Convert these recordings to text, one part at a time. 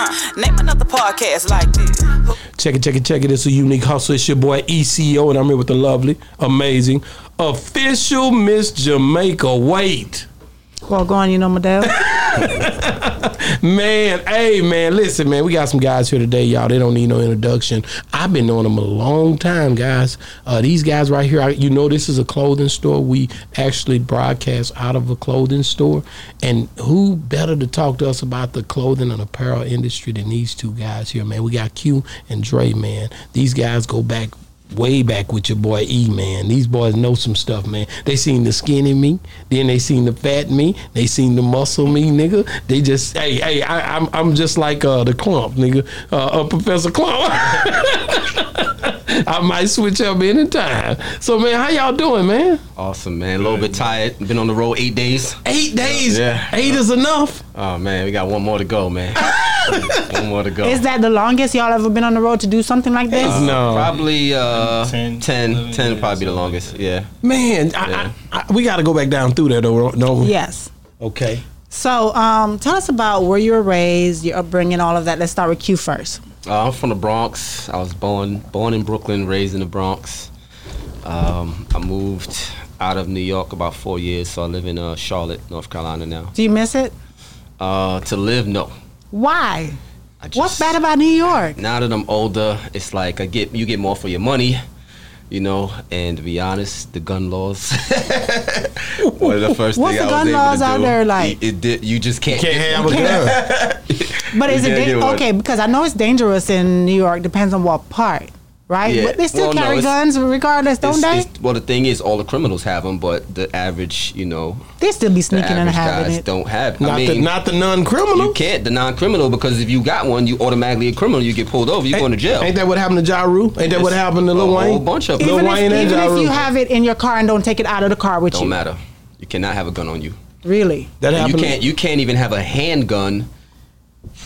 Uh, name another podcast like this. Check it, check it, check it. It's a unique hustle. It's your boy ECO, and I'm here with the lovely, amazing, official Miss Jamaica. Wait. Well, go on, you know, Madelle. Man, hey man, listen, man, we got some guys here today, y'all. They don't need no introduction. I've been knowing them a long time, guys. Uh, these guys right here, I, you know, this is a clothing store. We actually broadcast out of a clothing store, and who better to talk to us about the clothing and apparel industry than these two guys here, man? We got Q and Dre, man. These guys go back way back with your boy E man. These boys know some stuff, man. They seen the skinny me, then they seen the fat me, they seen the muscle me, nigga. They just hey hey I, I'm I'm just like uh, the Klump, nigga, uh, uh, Professor Klump. I might switch up anytime. So man, how y'all doing, man? Awesome, man. A little bit tired. Been on the road eight days. Eight days. Yeah. Eight is enough. Oh man, we got one more to go, man. one more to go. Is that the longest y'all ever been on the road to do something like this? Uh, No. Probably uh, 10, 10, 10, 10 yeah, probably be the so- longest. Yeah. Man, I, Yeah. I, I, we got to go back down through there though. No. Yes. Okay. So, um, tell us about where you were raised, your upbringing, all of that. Let's start with Q first. Uh, I'm from the Bronx. I was born born in Brooklyn, raised in the Bronx. Um, I moved out of New York about four years, so I live in uh, Charlotte, North Carolina now. Do you miss it? Uh, to live, no. Why? I What's bad about New York? now that I'm older, it's like I get you get more for your money, you know. And to be honest, the gun laws. One of the first What's thing the I gun laws out do, there like? It, it did, you just can't, Can't have a gun. But is it da- okay? Because I know it's dangerous in New York. Depends on what part, right? Yeah. But they still Well, carry it's- guns regardless, don't It's- they? it's- well, the thing is, all the criminals have them, but the average, you know, They still be sneaking and average having guys it. don't have. Not I the mean, not the non-criminal. you can't the non-criminal because if you got one, you automatically a criminal. You get pulled over, you going to jail. Ain't that what happened to Ja Rule? Ain't that what happened to Lil Wayne? a Wayne? whole bunch of them. Lil Even, Wayne if, and even Ja if you have it in your car and don't take it out of the car with Don't you, matter. You cannot have a gun on you. really? that you happened. can't you can't even have a handgun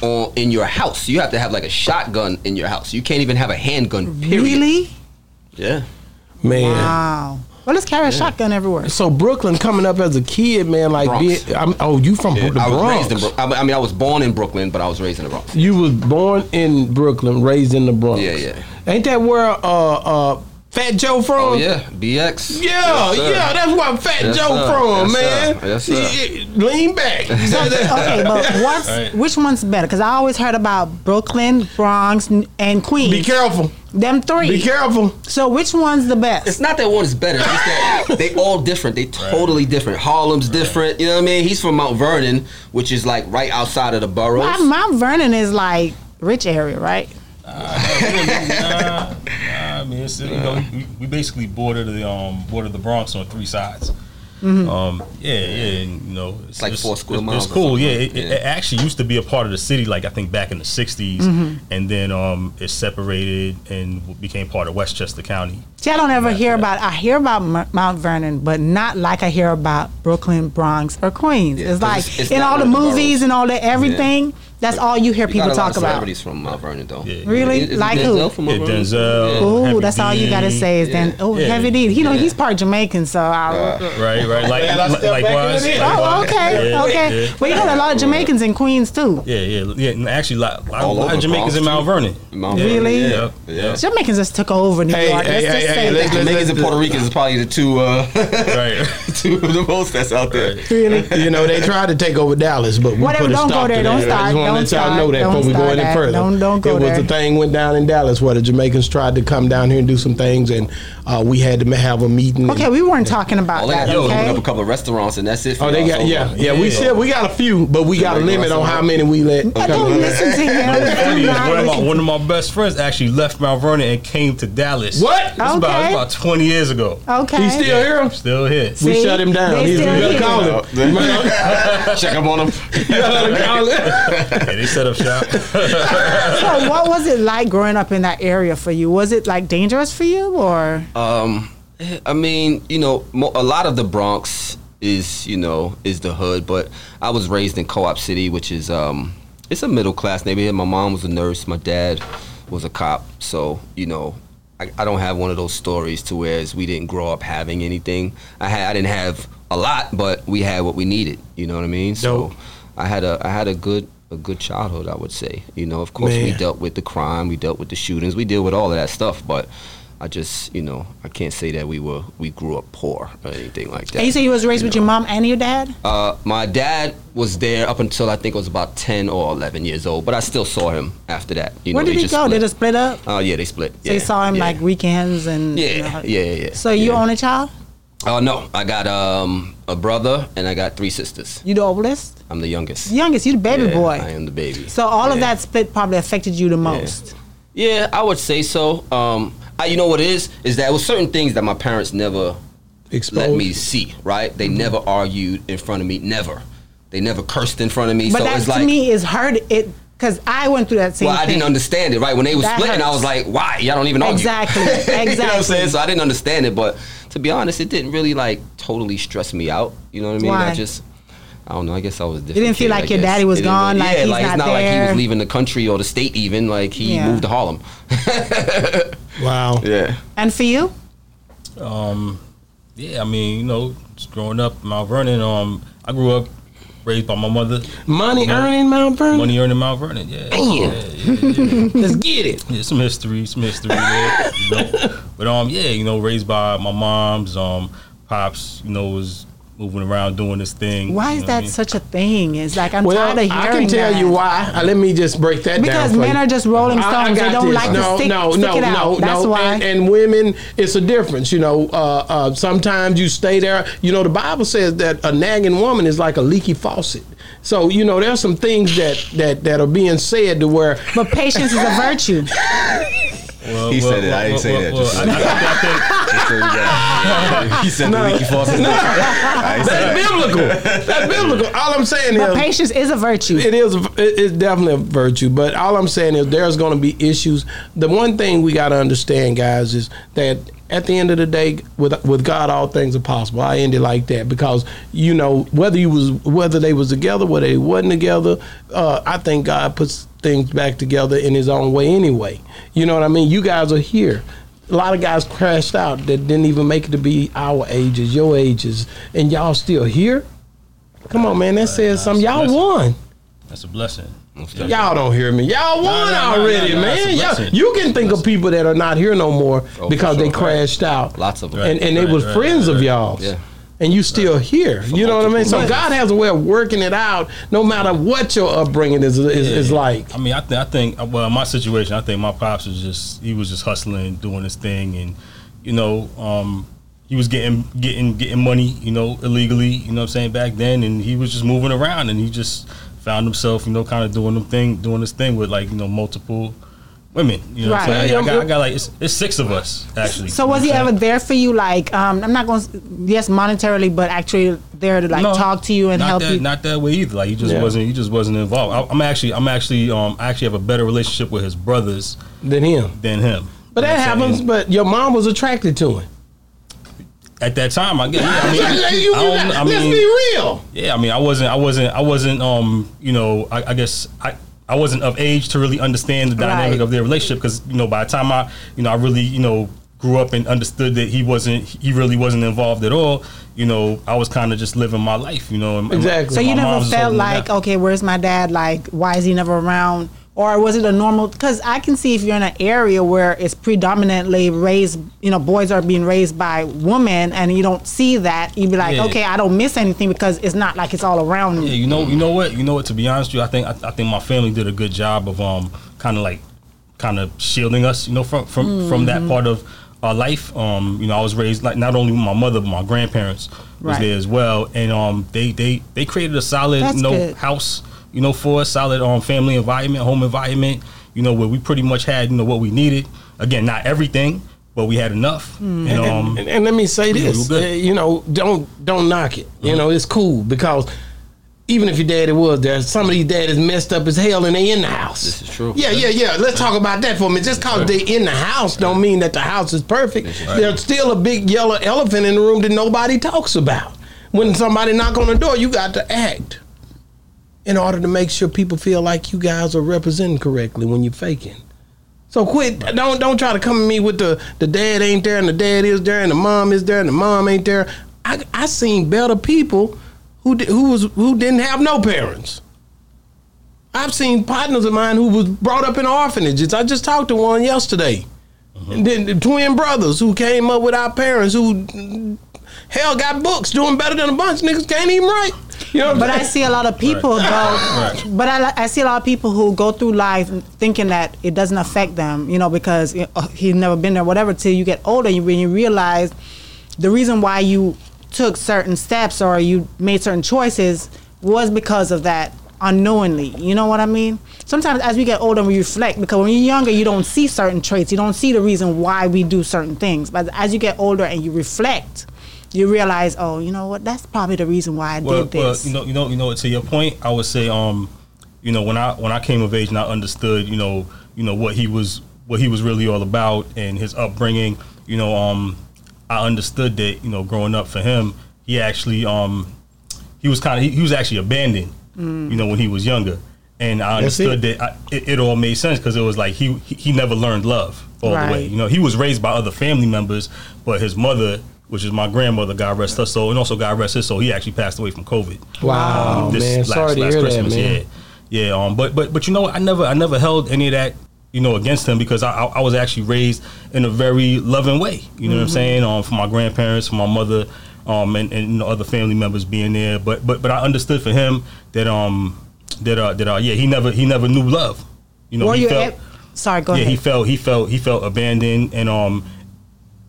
on in your house. You have to have like a shotgun in your house. You can't even have a handgun. Period. Really? Yeah. man. Wow. Well, let's carry a shotgun everywhere. So Brooklyn coming up as a kid, man, like Bronx. being, I'm, oh, you from the I was Bronx? raised in Brook. I mean- I mean, I was born in Brooklyn, but I was raised in the Bronx. You was born in Brooklyn, raised in the Bronx. Yeah, yeah. Ain't that where uh uh Fat Joe from? Oh yeah, BX. Yeah, Yes, yeah, that's where Fat Yes, Joe sir. from, Yes, man. sir. Yes, sir. Lean back. Okay, but what's Right. which one's better? Because I always heard about Brooklyn, Bronx, and Queens. Be careful. Them three. Be careful. So which one's the best? It's not that one is better. It's that they all different. They totally different. Harlem's different. You know what I mean? He's from Mount Vernon, which is like right outside of the boroughs. Mount, Mount Vernon is like rich area, right? Nah, nah, I mean, it's, you know, we, we basically border the um border the Bronx on three sides. Um, yeah, yeah, and, you know, it's like four square it's, miles It's cool. Yeah, it, that. it actually used to be a part of the city, like I think back in the '60s, and then um it separated and became part of Westchester County. See, I don't ever Yeah, hear yeah. about. I hear about M- Mount Vernon, but not like I hear about Brooklyn, Bronx, or Queens. Yeah, it's 'cause like it's- it's in all the the movies and all that everything. That's all you hear We people got a lot talk of about. celebrities from Mount Vernon, though. Yeah. Really? Isn't Like Denzel who? From Yeah, Mount Vernon? Denzel. Yeah. Ooh, Heavy that's all you gotta say is then. Oh, Yeah. heavy D. You know Yeah. he's part Jamaican, so. I, Right, right. Like, Man, like likewise. in. Oh, okay, Yeah, okay. yeah. Well, you got a lot of Jamaicans in Queens too. Yeah, yeah, yeah. And actually, like, a lot, All lot over of Jamaicans in Mount. Vernon. Mount Yeah, Really? Yeah, yeah. yeah. Jamaicans just took over New York. hey, Let's hey, hey, say let's- that. let's- Jamaicans and Puerto Ricans is probably the two uh, Right. Two of the most that's out there. Really? You know, they tried to take over Dallas, but we Whatever, put a don't go there, to don't that. I start, just want to don't let y'all start, know that don't before we go start any that. further. Don't- don't go It was there. a thing went down in Dallas where the Jamaicans tried to come down here and do some things, and uh, we had to have a meeting. Okay, we weren't talking about All they that. to do is open up a couple of restaurants, and that's it. For Oh, they got It's yeah, over. yeah. We Yeah. said we got a few, but we got a limit on how many we let. But don't listen to him. Funny Do is not one of, my, one of my best friends actually left Mount Vernon and came to Dallas. What? This was about, Okay. was about 20 years ago. Okay. he's still here? Still here. We shut him down. They He's, we still better call him. Check up on them. you better call him. Yeah, they set up shop. So, what was it like growing up in that area for you? Was it like dangerous for you, or Um, I mean, you know, a lot of the Bronx is, you know, is the hood, but I was raised in Co-op City, which is um, it's a middle class neighborhood. My mom was a nurse, my dad was a cop, so you know, I, I don't have one of those stories to where we didn't grow up having anything. I had, I didn't have a lot, but we had what we needed. You know what I mean? So I had a, I had a good, a good childhood. I would say. You know, of course, we dealt with the crime, we dealt with the shootings, we deal with all of that stuff. But I just, you know, I can't say that we were we grew up poor or anything like that. And you say you was raised with your mom and your dad? Uh, my dad was there up until I think I was about ten or eleven years old, but I still saw him after that. You Where know, did they he just go? split. Did it split up? Oh yeah, they split. So you saw him yeah. like weekends and you Yeah, know, yeah, yeah. So you yeah. only child? Oh no, I got um a brother and I got three sisters. You the oldest? I'm the youngest. Youngest, you the baby Yeah, boy. I am the baby. So all of that split probably affected you the most. Yeah, I would say so. Um, I, you know what it is? Is that it was certain things that my parents never Exposed. let me see. Right? They mm-hmm. never argued in front of me. Never. They never cursed in front of me. But so that it's to like. me is hard. it because I went through that same well, I thing. didn't understand it, right? When they were That splitting, I was like, "Why? Y'all don't even argue." Exactly, you know what I'm exactly. saying? So I didn't understand it, but to be honest, it didn't really like totally stress me out. You know what I mean? Why? I just, I don't know. I guess I was. A different didn't feel kid, like I your guess. daddy was It gone, like, yeah, he's like not it's not like he was leaving the country or the state. Even like he Yeah. moved to Harlem. Wow. yeah. And for you? Um, yeah, I mean, you know, just growing up in Mount Vernon, um, I grew up raised by my mother, Money Money- earning Mount Vernon. money earning Mount Vernon. Yeah, Damn. yeah, yeah, yeah. Let's get it. Yeah, some history, some history there. You know? But um, yeah, you know, raised by my mom's um, pops. You know, was moving around doing this thing. Why is that I mean? such a thing? It's like I'm Well, tired of hearing. I can tell that. you why. Uh, let me just break that down. Because men you. are just rolling I- I stones. They don't this. like to no, stick- no, stick no, it out. No, That's no. why. And, and women, it's a difference. You know, uh, uh, sometimes you stay there. You know, the Bible says that a nagging woman is like a leaky faucet. So you know, there's some things that that that are being said to where But patience is a virtue. Well, He well, said it. I well, didn't say well, that. well, Just I, so I, I think, Just so you got- he said the leaky faucet. I ain't say that's that. biblical. That's biblical. All I'm saying But is. patience is a virtue. It is. It is definitely a virtue, but all I'm saying is there's going to be issues. The one thing we got to understand, guys, is that at the end of the day, with with God, all things are possible. I end it like that because you know whether you was whether they was together, whether they wasn't together. Uh, I think God puts things back together in His own way anyway. You know what I mean? You guys are here. A lot of guys crashed out that didn't even make it to be our ages, your ages, and y'all still here. Come on, man. That says something. Y'all won. that's a blessing. Y'all don't hear me. Y'all won no, no, already, no, no, man. a Y'all, you can think of people that are not here no more Oh, because for they sure. crashed out. Lots of them. and and they Right, was right, friends right, of right. y'all's. Yeah. And you still here. You know what I mean? So multiple God has a way of working it out no matter what your upbringing is is, is like. I mean, I think I think well, my situation, I think my pops was just he was just hustling, doing his thing, and you know, um, he was getting getting getting money, you know, illegally, you know, what I'm saying back then, and he was just moving around, and he just found himself, you know, kind of doing the thing, doing this thing with like you know multiple women, you know. what I'm Right. saying? I, got, I got like it's, it's six of us actually. So was he I'm ever there for you? Like, um, I'm not going to, yes, monetarily, but actually there to like No, talk to you and not help that, you. Not that way either. Like he just Yeah. wasn't. He just wasn't involved. I, I'm actually. I'm actually. Um. I actually have a better relationship with his brothers Than him. than him. But You that know what I'm happens. But your mom was attracted to him. At that time, I guess. Yeah, I mean, You- you- I don't- I let's mean, be real. yeah, I mean, I wasn't, I wasn't, I wasn't, um, you know, I, I guess I, I wasn't of age to really understand the dynamic Right. of their relationship because, you know, by the time I, you know, I really, you know, grew up and understood that he wasn't, he really wasn't involved at all. You know, I was kind of just living my life, you know. and- and my- Exactly. so you never felt like, okay, where's my dad? Like, why is he never around? Or was it a normal? Because I can see if you're in an area where it's predominantly raised, you know, boys are being raised by women, and you don't see that, you'd be like, Yeah. okay, I don't miss anything because it's not like it's all around me. Yeah, you know, you know what, you know what. To be honest with you, I think I, I think my family did a good job of um, kind of like, kind of shielding us, you know, from from from Mm-hmm. that part of our life. Um, you know, I was raised like not only with my mother, but my grandparents was Right. there as well, and um, they they they created a solid, That's you know, good. house, you know, for a solid um family environment, home environment, you know, where we pretty much had you know what we needed. Again, not everything, but we had enough, Mm. and um, And, and let me say Yeah, this, were uh, you know, don't don't knock it. You know, it's cool because even if your daddy was there, some of these daddies messed up as hell and they in the house. This is true. Yeah, yeah, yeah. Let's talk about that for a minute. Just cause they in the house don't mean that the house is perfect. There's still a big yellow elephant in the room that nobody talks about. When somebody knock on the door, you got to act in order to make sure people feel like you guys are representing correctly when you're faking. So quit. Don't don't try to come at me with the the dad ain't there and the dad is there and the mom is there and the mom ain't there. I I seen better people who di- who was who didn't have no parents. I've seen partners of mine who was brought up in orphanages. I just talked to one yesterday. Mm-hmm. And then the twin brothers who came up with our parents who hell got books doing better than a bunch of niggas can't even write. You know what I'm But I see a lot of people go. But I, I see a lot of people who go through life thinking that it doesn't affect them, you know, because you know, he's never been there, whatever. Till you get older, you when you realize the reason why you took certain steps or you made certain choices was because of that unknowingly. You know what I mean? Sometimes as we get older, we reflect because when you're younger, you don't see certain traits. You don't see the reason why we do certain things. But as you get older and you reflect, you realize, oh, you know what? That's probably the reason why I well, did well, this. you know, you know, you know. To your point, I would say, um, you know, when I when I came of age and I understood, you know, you know what he was what he was really all about and his upbringing. You know, um, I understood that, you know, growing up for him, he actually, um, he was kind of he, he was actually abandoned. You know, when he was younger, and I understood that I, it, it all made sense because it was like he he he never learned love all the way. You know, he was raised by other family members, but his mother. Which is my grandmother, God rest her soul, and also God rest his soul. He actually passed away from COVID. Wow, Um, this man. last- Sorry to last hear Christmas, that, man. Yeah, yeah. Um, but but but you know. I never I never held any of that you know against him because I I, I was actually raised in a very loving way. You know what I'm Mm-hmm. saying? Um, from my grandparents, from my mother, um, and and you know, other family members being there. But but but I understood for him that um that uh that uh yeah he never he never knew love. You know Were he you? felt. ab- sorry, go yeah, ahead. he felt he felt he felt abandoned, and um,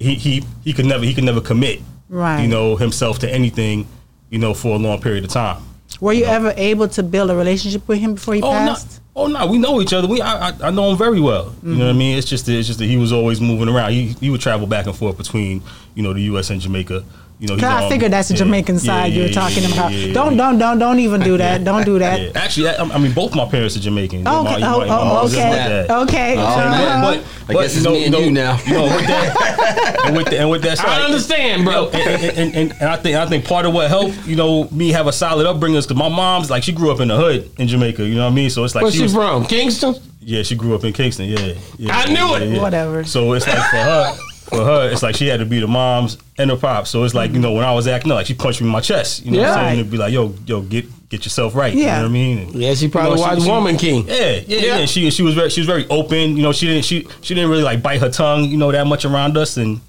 he he he could never he could never commit, Right. You know himself to anything, you know, for a long period of time. Were you ever able to build a relationship with him before he Oh no, passed? oh no, we know each other. We I, I, I know him very well. You know what I mm-hmm. mean? It's just that, it's just that he was always moving around. He he would travel back and forth between you know the U.S. and Jamaica. You know, he's, 'Cause I figured that's the Jamaican yeah, side yeah, you were talking yeah, about. yeah, yeah, don't, don't, don't, don't even do that. Don't do that. Yeah. Actually, I, I mean, both my parents are Jamaican. Oh, okay. my- Oh, my oh, mom's and my okay. Okay. You I'm? Uh-huh. But, but, I guess it's me and you now. You know, with that, and with, the, and with that, so I like, understand, bro. you know, and, and, and, and I think I think part of what helped, you know, me have a solid upbringing is because my mom's like she grew up in the hood in Jamaica. You know what I mean? So it's like Where's she she was, from? Kingston? yeah, she grew up in Kingston. Yeah, yeah I knew yeah, it. yeah. Whatever. So it's like for her, for her, it's like she had to be the mom's and the pops. So it's like you know when I was acting up, like she punched me in my chest. You know what I'm saying? It'd be like, yo, yo, get get yourself right. You know what I mean? And, Yeah, she probably you know, watched Woman King. Yeah, yeah, Yeah. yeah. She she was very she was very open. You know, she didn't she she didn't really like bite her tongue. You know that much around us, and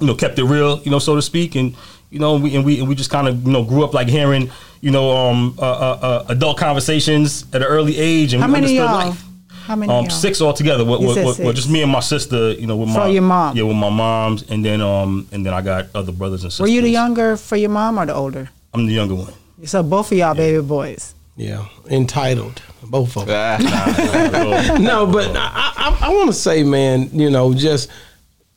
you know kept it real. You know, so to speak, and you know we and we and we just kind of you know grew up like hearing you know um uh, uh, uh, adult conversations at an early age, and How we many understood y'all? life. How many Um, y'all? six altogether. With, You with, said with, with just me and my sister. You know, with For my your mom. Yeah, with my moms, and then um and then I got other brothers and sisters. Were you the younger for your mom or the older? I'm the younger one. So both of y'all baby boys. Yeah, entitled. Both of them. No, but I, I, I want to say, man, you know, just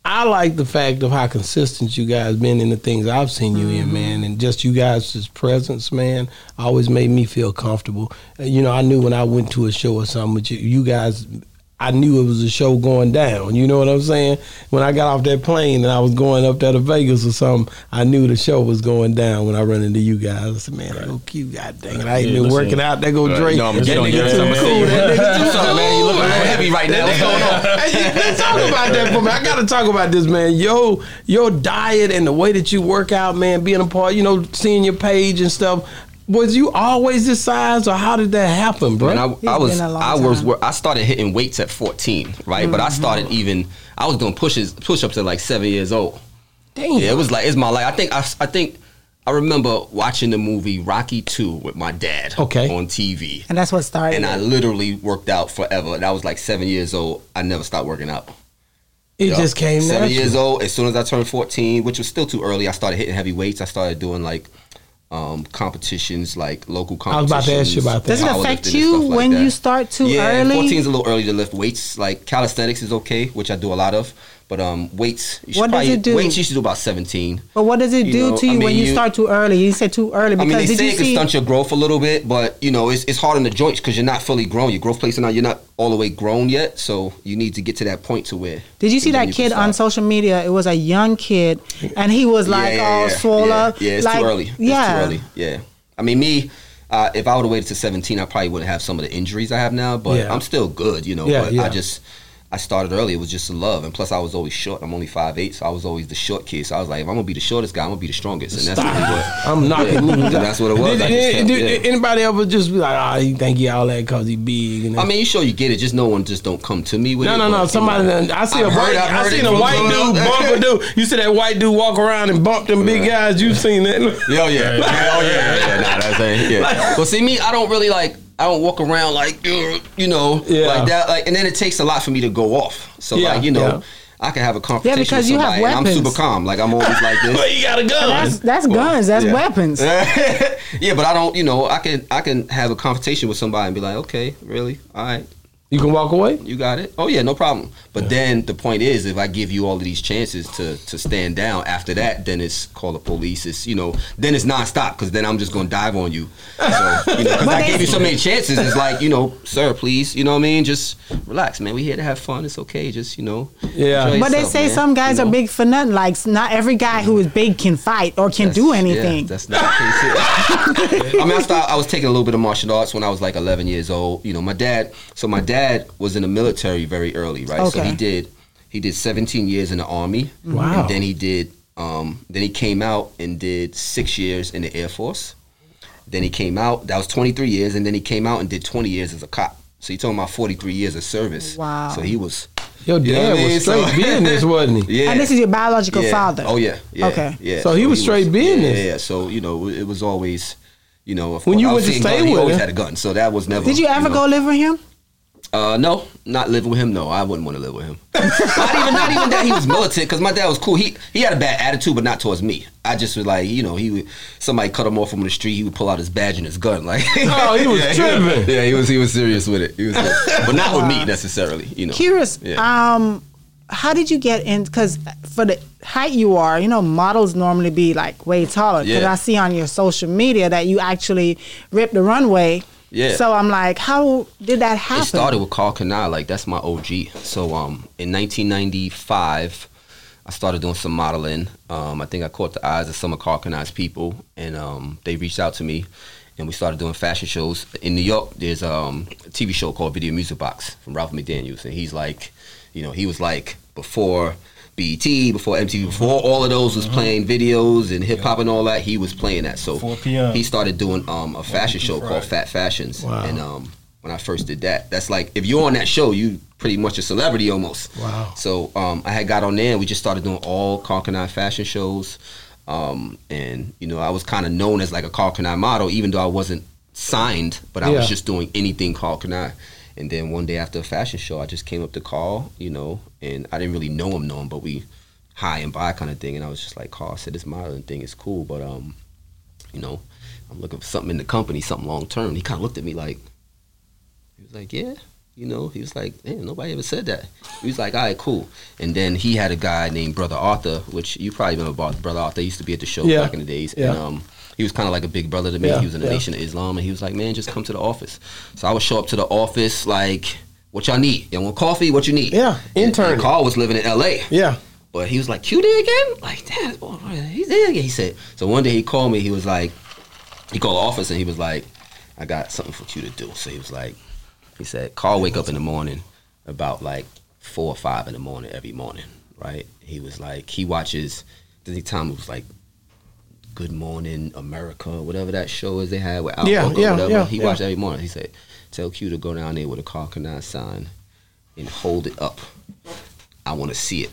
I like the fact of how consistent you guys been in the things I've seen you in, man, and just you guys' presence, man, always made me feel comfortable. Uh, You know, I knew when I went to a show or something with you, you guys. I knew it was a show going down. You know what I'm saying? When I got off that plane and I was going up there to Vegas or something, I knew the show was going down when I run into you guys. I said, man, they go cute. God dang it. I ain't Yeah, been working out. They go Drake. I'ma that nigga too I'ma cool. That nigga too something, man. You look heavy right now. What's going on? Hey, Let's talk about that for me. I got to talk about this, man. Yo, your diet and the way that you work out, man, being a part, you know, seeing your page and stuff. Was you always this size, or how did that happen, bro? And I, I was been a long I was time. I started hitting weights at 14, right? But I Mm-hmm. started even I was doing pushes push ups at like seven years old. Damn. Yeah, it was like it's my life. I think I, I think I remember watching the movie Rocky 2 with my dad Okay. on TV. And that's what started. And I literally worked out forever. And I was like seven years old. I never stopped working out. it Yeah. just came Seven natural. years old. As soon as I turned 14, which was still too early, I started hitting heavy weights. I started doing like um, competitions, like local I was competitions. about to ask you about that. Does it affect you like when that. you start too yeah, early? 14 is a little early to lift weights. Like calisthenics is okay, which I do a lot of. But um, weights, you should What does it do? Weights you should do about 17. But what does it You do know, to you I when you, you- start too early? You said too early I because mean, they did say you it can see? stunt your growth a little bit, but you know, it's, it's hard on the joints because you're not fully grown. Your growth plates are not, you're not all the way grown yet. So you need to get to that point to where. Did you see that can kid on social media? It was a young kid, and he was like all swole yeah. up. Yeah, it's like, too early. It's yeah. too early. Yeah. I mean, me, uh, if I would have waited to 17, I probably wouldn't have some of the injuries I have now, but Yeah. I'm still good, you know. Yeah, but yeah. I just, I started early. It was just a love, and plus I was always short. I'm only five eight, so I was always the short kid. So I was like, if I'm gonna be the shortest guy, I'm gonna be the strongest, and that's Stop. really what. I'm knocking Yeah, that's what it was. Did, did- kept- did yeah. anybody ever just be like, ah, oh, you think he all that because he big? And I mean, you sure you get it. Just no one just don't come to me with no, it. no, no. you Somebody, done- I see I've a heard- white, I seen a white dude bump a dude. You see that white dude walk around and bump them big guys. You've seen that? Yeah, oh, yeah, yeah, oh yeah, yeah. Nah, that's it. Yeah. But see, me, I don't really like. I don't walk around like you know, Yeah. like that. Like, and then it takes a lot for me to go off. So Yeah, like, you know, yeah. I can have a conversation Yeah, because with you have somebody, and I'm super calm. Like I'm always like this. But he got a gun. That's that's guns. That's yeah. weapons. yeah, but I don't. You know, I can I can have a conversation with somebody and be like, okay, really, all right, you can walk away. you got it. Oh yeah, no problem. But then the point is, if I give you all of these chances to to stand down, after that, then it's call the police. It's you know, then it's nonstop because then I'm just gonna dive on you. So you know, because I they- gave you so many chances. It's like you know, sir, please, you know what I mean? Just relax, man. We here to have fun. It's okay. Just you know, Yeah. enjoy But they say man. some guys You are big for nothing. Like not every guy who is big can fight or can do anything. Yeah, that's not the case. I mean, I, started, I was taking a little bit of martial arts when I was like 11 years old. You know, my dad. So my dad was in the military very early, right? So he did he did 17 years in the army. Wow. And then he did. Um, then he came out and did six years in the Air Force. Then he came out. That was 23 years, and then he came out and did 20 years as a cop. So he told talking about 43 years of service. Wow. So he was. Your You know dad I mean? was straight So- business, wasn't he? Yeah. And this is your biological Yeah. father. Oh yeah, yeah. Okay. Yeah. So he was straight business. Yeah, yeah. So you know, it was always, you know, of When course, you I went was to seeing stay gun, he with always him- had a gun. So that was never. Did you ever know. go live with him? Uh, no, not live with him. No, I wouldn't want to live with him. not even, not even that he was militant. Because my dad was cool. He he had a bad attitude, but not towards me. I just was like, you know, he would somebody cut him off from the street. He would pull out his badge and his gun. Like, Oh, he was yeah, tripping. yeah, he was he was serious with it. He was, but not with me necessarily. You know, Curious. Yeah. Um, how did you get in? Because for the height you are, you know, models normally be like way taller. Because Yeah. I see on your social media that you actually ripped the runway. Yeah. So I'm like, how did that happen? It started with Karl Kani, like that's my OG. So um, in 1995, I started doing some modeling. Um, I think I caught the eyes of some of Karl Kani's people, and um, they reached out to me, and we started doing fashion shows in New York. There's um, a TV show called Video Music Box from Ralph McDaniels, and he's like, you know, he was like before. BET, before MTV, before all of those was playing videos and hip hop and all that, he was playing that. So 4 p.m. he started doing um, a fashion through show called Phat Fashions, Wow. and um, when I first did that, that's like if you're on that show, you pretty much a celebrity almost. Wow. So um, I had got on there, and we just started doing all Karl Kani fashion shows, um, and you know I was kind of known as like a Karl Kani model, even though I wasn't signed, but I Yeah. was just doing anything Karl Kani. And then one day after a fashion show, I just came up to call, you know, and I didn't really know him, know him, but we high and by kind of thing, and I was just like, Karl I said this modeling thing is cool, but um, you know, I'm looking for something in the company, something long term. He kind of looked at me like, he was like, yeah. You know, he was like, man, nobody ever said that. He was like, all right, cool. And then he had a guy named Brother Arthur, which you probably remember about Brother Arthur. He used to be at the show Yeah. back in the days. Yeah. And um, he was kind of like a big brother to me. Yeah, He was in the yeah. Nation of Islam. And he was like, man, just come to the office. So I would show up to the office like, what y'all need? Y'all want coffee? What you need? Yeah, intern. And Karl was living in L.A. Yeah. But he was like, Q there again? Like, damn, boy, he's there again. He said. So one day he called me. He was like, he called the office and he was like, I got something for Q to do. So he was like, he said, Karl wake up in the morning about like four or five in the morning every morning, right? He was like, he watches, the time it was like Good Morning America, whatever that show is they had with Al Yeah, whatever. yeah, he yeah. watched every morning. He said, tell Q to go down there with a Kani sign and hold it up. I want to see it.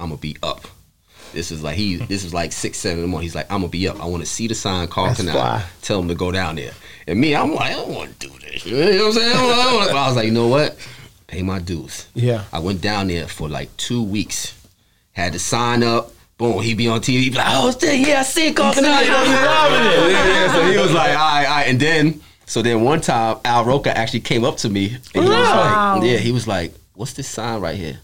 I'm gonna be up. This is like he. This is like six, seven in the morning. He's like, I'm gonna be up. I want to see the sign. Kani. Tell him to go down there. And me, I'm like, I don't want to do this. You know what I'm saying? I, don't- wanna- I was like, you know what? Pay my dues. Yeah. I went down there for like two weeks. Had to sign up. Boom, He'd be on TV. He be like, oh. Yeah, I see it, Karl Kani. yeah, yeah, so he was like, all right, all right. And then, so then one time, Al Roker actually came up to me. And he was Wow. like, yeah, he was like, what's this sign right here?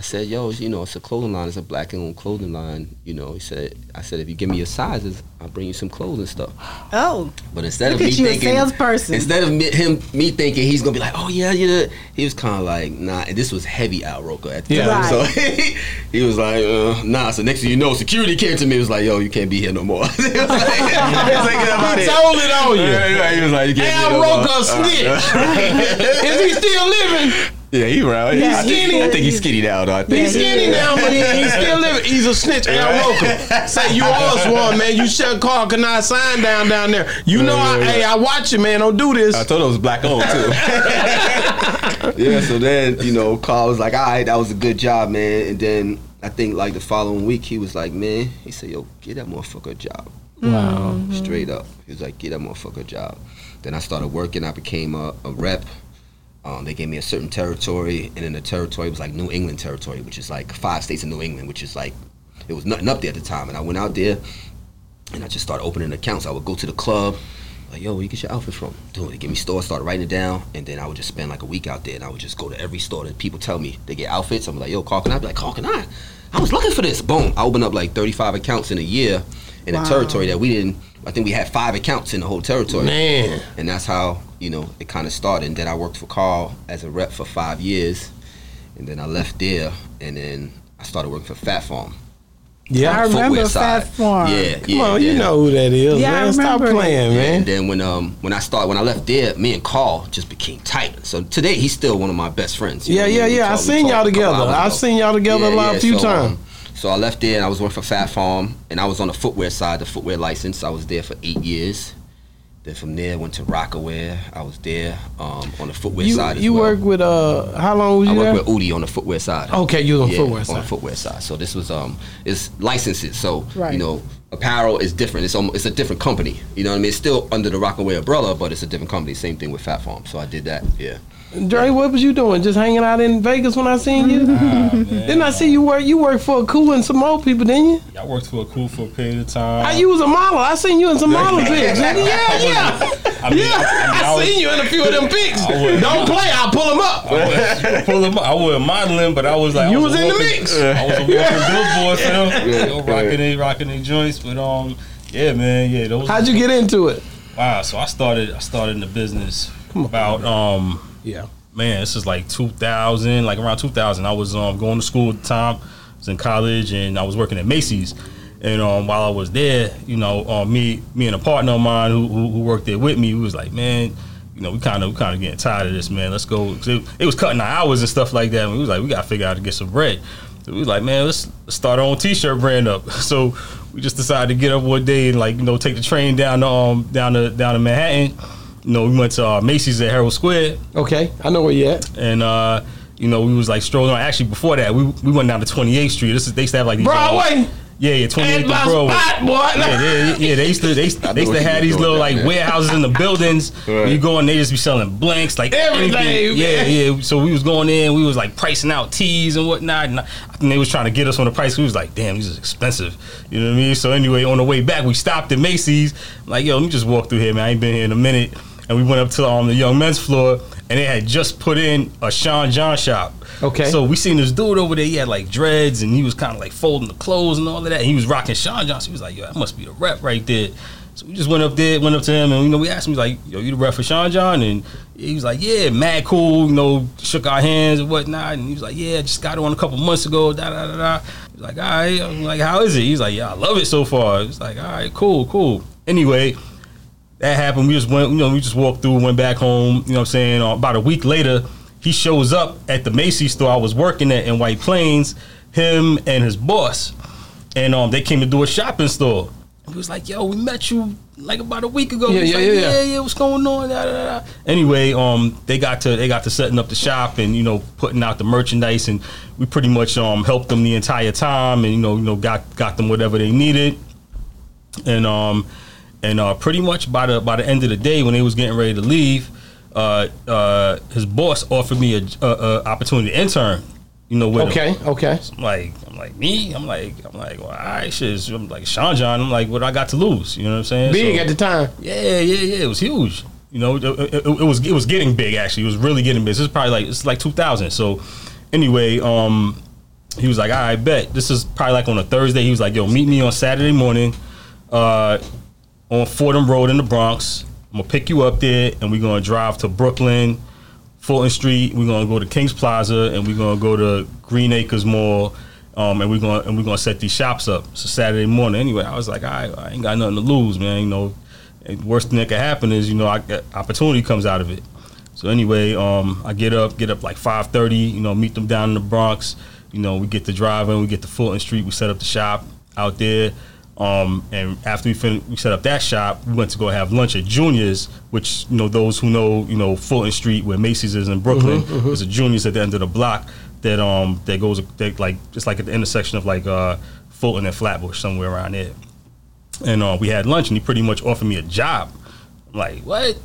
I said, yo, you know, it's a clothing line. It's a black and owned clothing line. You know, he said, I said, if you give me your sizes, I'll bring you some clothes and stuff. Oh, But instead Look of me at you, a thinking, salesperson. instead of me, him, me thinking he's gonna be like, oh yeah, yeah, he was kind of like, nah. And this was heavy Al Roker at the Yeah. time, Right. so he, he was like, uh, nah. So next thing you know, security came to me. Was like, yo, you can't be here no more. he was like, he was like, "Get up out He here." told it on you. Yeah, yeah, He was like, you can't Al be here no. Roker Uh, snitch. Is he still living? Yeah, he right. Yeah, he's skinny. I think he's skinny now, though. I think. He's skinny now, but he, he's still living. He's a snitch. Al Roker. Say you always one, man. You shut Karl Kani sign down down there. You know, I, hey, I watch you, man. Don't do this. I told him it was black owned too. yeah, so then, you know, Karl was like, all right, that was a good job, man. And then I think like the following week, he was like, man, he said, yo, get that motherfucker a job. Wow. Straight up. He was like, get that motherfucker a job. Then I started working. I became a, a rep. Um, they gave me a certain territory, and then the territory it was like New England territory, which is like five states in New England, which is like, it was nothing up there at the time. And I went out there, and I just started opening accounts. I would go to the club, like, yo, where you get your outfit from? Dude, they give me stores, started writing it down, and then I would just spend like a week out there, and I would just go to every store that people tell me they get outfits. I'm like, yo, Carl, can I? I'd be like, Carl, can I? I was looking for this. Boom. I opened up like 35 accounts in a year in Wow. a territory that we didn't, I think we had five accounts in the whole territory. Man. And that's how, you know, it kind of started. And then I worked for Karl as a rep for five years. And then I left there, and then I started working for Phat Farm. Yeah. I remember Fat. Farm. Yeah, Come yeah. on, you know who that is, Yeah, I man. Stop remember. playing, yeah, man. And then when um when I started when I left there, me and Karl just became tight. So today he's still one of my best friends. you Yeah, know what yeah, mean? We yeah. I talk- we seen y'all together. I've seen y'all together a lot, a few so, um, times. so I left there and I was working for Phat Farm, and I was on the footwear side, the footwear license. I was there for eight years. Then from there went to Rocawear. I was there um, on the footwear You side as you well. work with uh how long was I you there? work with Udi on the footwear side. Okay, you on Yeah, footwear on side. the footwear side. So this was um, it's licenses. So Right. you know, apparel is different. It's almost, it's a different company. You know what I mean? It's still under the Rocawear umbrella, but it's a different company. Same thing with Phat Farm. So I did that. Yeah. Dre, what was you doing? Just hanging out in Vegas when I seen you? Didn't I see you work? You worked for a cool and some more people, didn't you? I worked for a cool for a period of time. I, you was a model. I seen you in some model pics. Yeah, yeah. I mean, Yeah, I, I, was- seen you in a few of them pics. Don't play, I'll pull them up. I was, pull them up. I was modeling, but I was like, I You was, was in the mix. I was a walking billboard them, Yeah, you rocking they rocking they joints. But um, yeah, man, yeah, those. How'd you get into it? Wow, so I started. I started in the business about um, Yeah. man, this is like 2000, like around 2000. I was um going to school at the time. I was in college and I was working at Macy's. And um, while I was there, you know, um, me, me and a partner of mine who, who, who worked there with me, we was like, man, you know, we kind of, kind of getting tired of this, man. Let's go. It, it was cutting our hours and stuff like that. And we was like, we gotta figure out how to get some bread. So we was like, man, let's, let's start our own T-shirt brand up. So we just decided to get up one day and like, you know, take the train down to um down to down to Manhattan. You know, we went to uh, Macy's at Herald Square Okay, I know where you at. and uh, you know, we was like strolling. on. Actually, before that, we we went down to 28th Street. This is they used to have like these uh, Broadway. yeah, yeah, 28th And and Broadway. spot, boy. Yeah, they, yeah, they used to they, used- I know they used to have these little like there. warehouses in the buildings. Where you go and they just be selling blanks like Everything, anything. Yeah, yeah. So we was going in, we was like pricing out teas and whatnot. And I I think they was trying to get us on the price. We was like, damn, these is expensive. You know what I mean? So anyway, on the way back, we stopped at Macy's. I'm like, yo, let me just walk through here, man. I ain't been here in a minute. And we went up to um, the young men's floor, and they had just put in a Sean John shop. Okay. So we seen this dude over there. He had like dreads, and he was kind of like folding the clothes and all of that. And he was rocking Sean John. So he was like, "Yo, that must be the rep right there." So we just went up there, went up to him, and you know, we asked him, like, "Yo, you the rep for Sean John?" And he was like, "Yeah, mad cool." You know, shook our hands and whatnot. And he was like, "Yeah, just got on a couple months ago." Da da da da. He was like, "All right." I'm like, "How is it?" He's like, "Yeah, I love it so far." He's like, "All right, cool, cool." Anyway, that happened. We just went, you know, we just walked through, went back home. You know what I'm saying? Uh, about a week later, he shows up at the Macy's store I was working at in White Plains, him and his boss. And um, they came to do a shopping store. And we was like, yo, we met you like about a week ago. Yeah, yeah, like, yeah, yeah, yeah. yeah, what's going on? Da, da, da. Anyway, um, they got to they got to setting up the shop and you know putting out the merchandise and we pretty much um helped them the entire time and you know you know got got them whatever they needed and um and uh, pretty much by the by the end of the day when they was getting ready to leave, uh, uh, his boss offered me a, a, a opportunity to intern. You know, with him. Okay, okay. I'm like, I'm like me. I'm like, I'm like, well, right, shit. I'm like Sean John. I'm like, what I got to lose? You know what I'm saying? Big So- at the time. yeah, yeah, yeah. It was huge. You know, it, it- it- it was it was getting big. Actually, it was really getting big. This is probably like it's like 2000. So, anyway, um, he was like, "I bet this is probably like on a Thursday." He was like, "Yo, meet me on Saturday morning, uh, on Fordham Road in the Bronx. I'm gonna pick you up there, and we're gonna drive to Brooklyn, Fulton Street. We're gonna go to Kings Plaza, and we're gonna go to Green Acres Mall." Um, and we're gonna and we're gonna set these shops up. So Saturday morning. Anyway, I was like, I, ain't got nothing to lose, man. You know, worst thing that could happen is, you know, I opportunity comes out of it. So anyway, um, I get up, get up like five thirty. You know, meet them down in the Bronx. You know, we get to driving, we get to Fulton Street, we set up the shop out there. Um, and after we fin- we set up that shop, we went to go have lunch at Junior's, which you know those who know you know Fulton Street where Macy's is in Brooklyn. There's a Junior's at the end of the block that um that goes that like just like at the intersection of like uh Fulton and Flatbush somewhere around there. And uh, we had lunch, and he pretty much offered me a job. I'm like, what?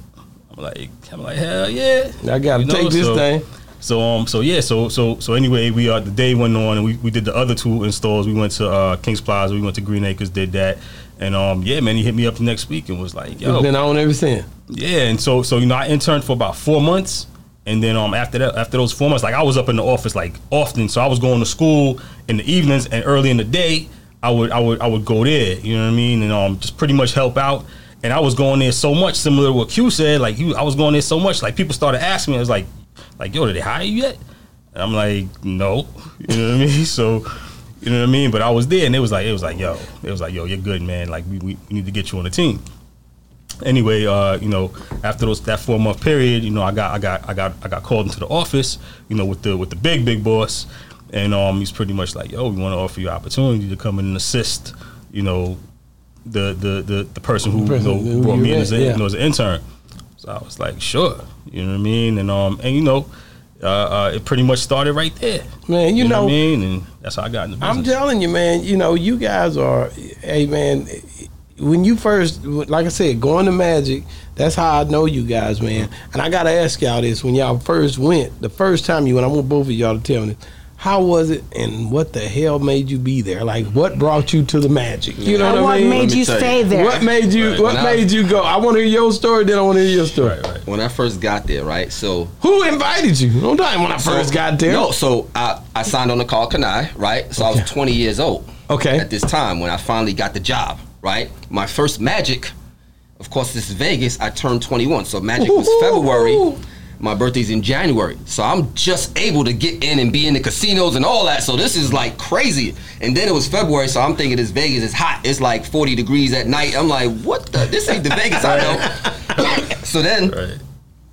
I'm like, I'm like, hell yeah. I gotta You know, take this so- thing. So um so yeah so so so anyway we uh the day went on and we, we did the other two installs. We went to uh Kings Plaza we went to Green Acres did that. And um yeah man he hit me up the next week and was like yo. It's been on ever since. yeah and so so you know I interned for about four months. And then um after that after those four months like I was up in the office like often. So I was going to school in the evenings and early in the day I would I would I would go there. You know what I mean? And um just pretty much help out. And I was going there so much similar to what Q said like you I was going there so much like people started asking me I was like like yo did they hire you yet? And I'm like no. You know what I mean? So you know what I mean? But I was there and it was like it was like yo it was like yo you're good man. Like we, we need to get you on the team. Anyway, uh, you know, after those that four month period, you know, I got I got I got I got called into the office, you know, with the with the big big boss, and um, he's pretty much like, yo, we want to offer you opportunity to come in and assist, you know, the the the, the person who The person you know, who brought me in as, a, yeah. you know, as an intern. So I was like, sure, you know what I mean, and um, and you know. Uh, uh, it pretty much started right there, Man, you, know, know, what I mean, and that's how I got in the business. I'm telling you, man. You know, you guys are, hey, man. When you first, like I said, going to Magic, that's how I know you guys, man. And I gotta ask y'all this: when y'all first went, the first time you went, I want both of y'all to tell me, how was it, and what the hell made you be there? Like, what brought you to the Magic? You know what, what I mean? made me you tell you. stay there? What made you? Right. What When I- made you go? I want to hear your story. Then I want to hear your story. right, right. When I first got there, right? So Who invited you? No time when I first so- got there. No, so I, I signed on the Karl Kani, right? So I was 20 years old. Okay. At this time when I finally got the job, right? My first Magic, of course, this is Vegas. I turned 21, so Magic was February. My birthday's in January, so I'm just able to get in and be in the casinos and all that. So this is like crazy. And then it was February, so I'm thinking it's Vegas. It's hot. It's like 40 degrees at night. I'm like, what the? This ain't the Vegas I know. so then. Right.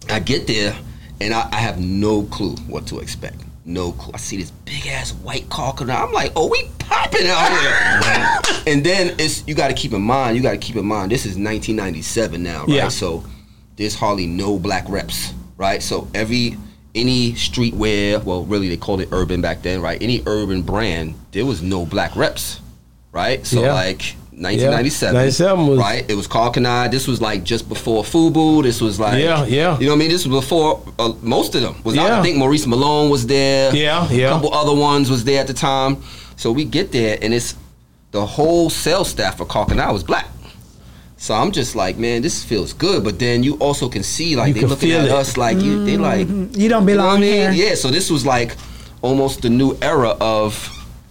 I get there and I, I have no clue what to expect. No clue. I see this big ass white car coming out. I'm like, oh, we popping out here. and then it's you got to keep in mind. You got to keep in mind. This is 1997 now, right? Yeah. So there's hardly no black reps, right? So every any streetwear, well, really they called it urban back then, right? Any urban brand, there was no black reps, right? So Yeah. like 1997, 97 was- right? It was Karl Kani. This was like just before Fubu. This was like Yeah, yeah. You know what I mean? This was before uh, most of them was out. I think Maurice Malone was there. Yeah, yeah. A couple other ones was there at the time. So we get there and it's the whole sales staff for Karl Kani was black. So I'm just like, man, this feels good. But then you also can see like You they can looking at it. us like you they like You don't you know what belong I mean? here. Yeah. So this was like almost the new era of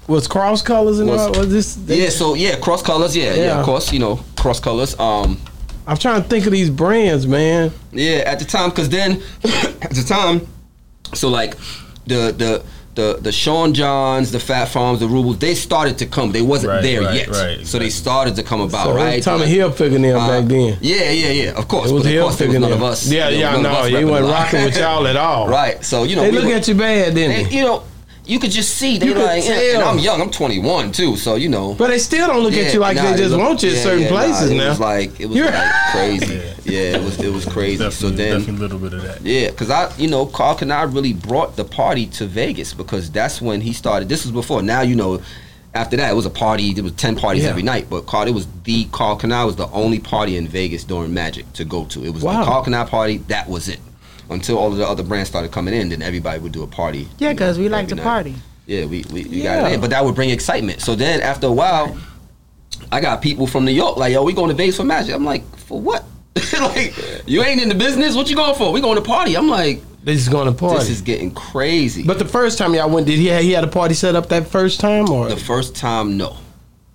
Was cross colors and Was- all? Was this? yeah. So yeah, cross colors. Yeah, yeah. Yeah. Of course, you know cross colors. Um. I'm trying to think of these brands, man. Yeah, at the time, because then at the time, so like the the the the Sean Johns, the Phat Farms, the Rubles, they started to come. They wasn't Right, there right, yet, right, so they started to come about. So it was right, Tommy Like, Hilfiger them uh, back then. Yeah, yeah, yeah. Of course, It was but of Hilfiger course, there was none them. of us. Yeah, there was yeah, no, us he wasn't rocking with y'all at all. right. So you know, They we look were- at you bad, didn't they- they? you know, you could just see they You could like, and. I'm young. I'm 21 too, so you know. But they still don't look at you like nah, they just look- want you at yeah, certain yeah, nah, places it now. was like it was You're- like crazy. Yeah, it was it was crazy. Definitely, so then definitely a little bit of that. Yeah, because I, you know, Karl Kani really brought the party to Vegas because that's when he started. This was before. Now you know, after that it was a party. There was ten parties Yeah. every night, but Karl, it was the Karl Kani was the only party in Vegas during Magic to go to. It was Wow. the Karl Kani party. That was it. Until all of the other brands started coming in, then everybody would do a party. Yeah, you know, because we like to night. party. Yeah, we we, we Yeah. got it in, but that would bring excitement. So then after a while, I got people from New York like, yo, we going to Vegas for Magic. I'm like, for what? like, you ain't in the business. What you going for? We going to party. I'm like, They just going to party. this is getting crazy. but the first time y'all went, did he he had a party set up that first time or the first time, no.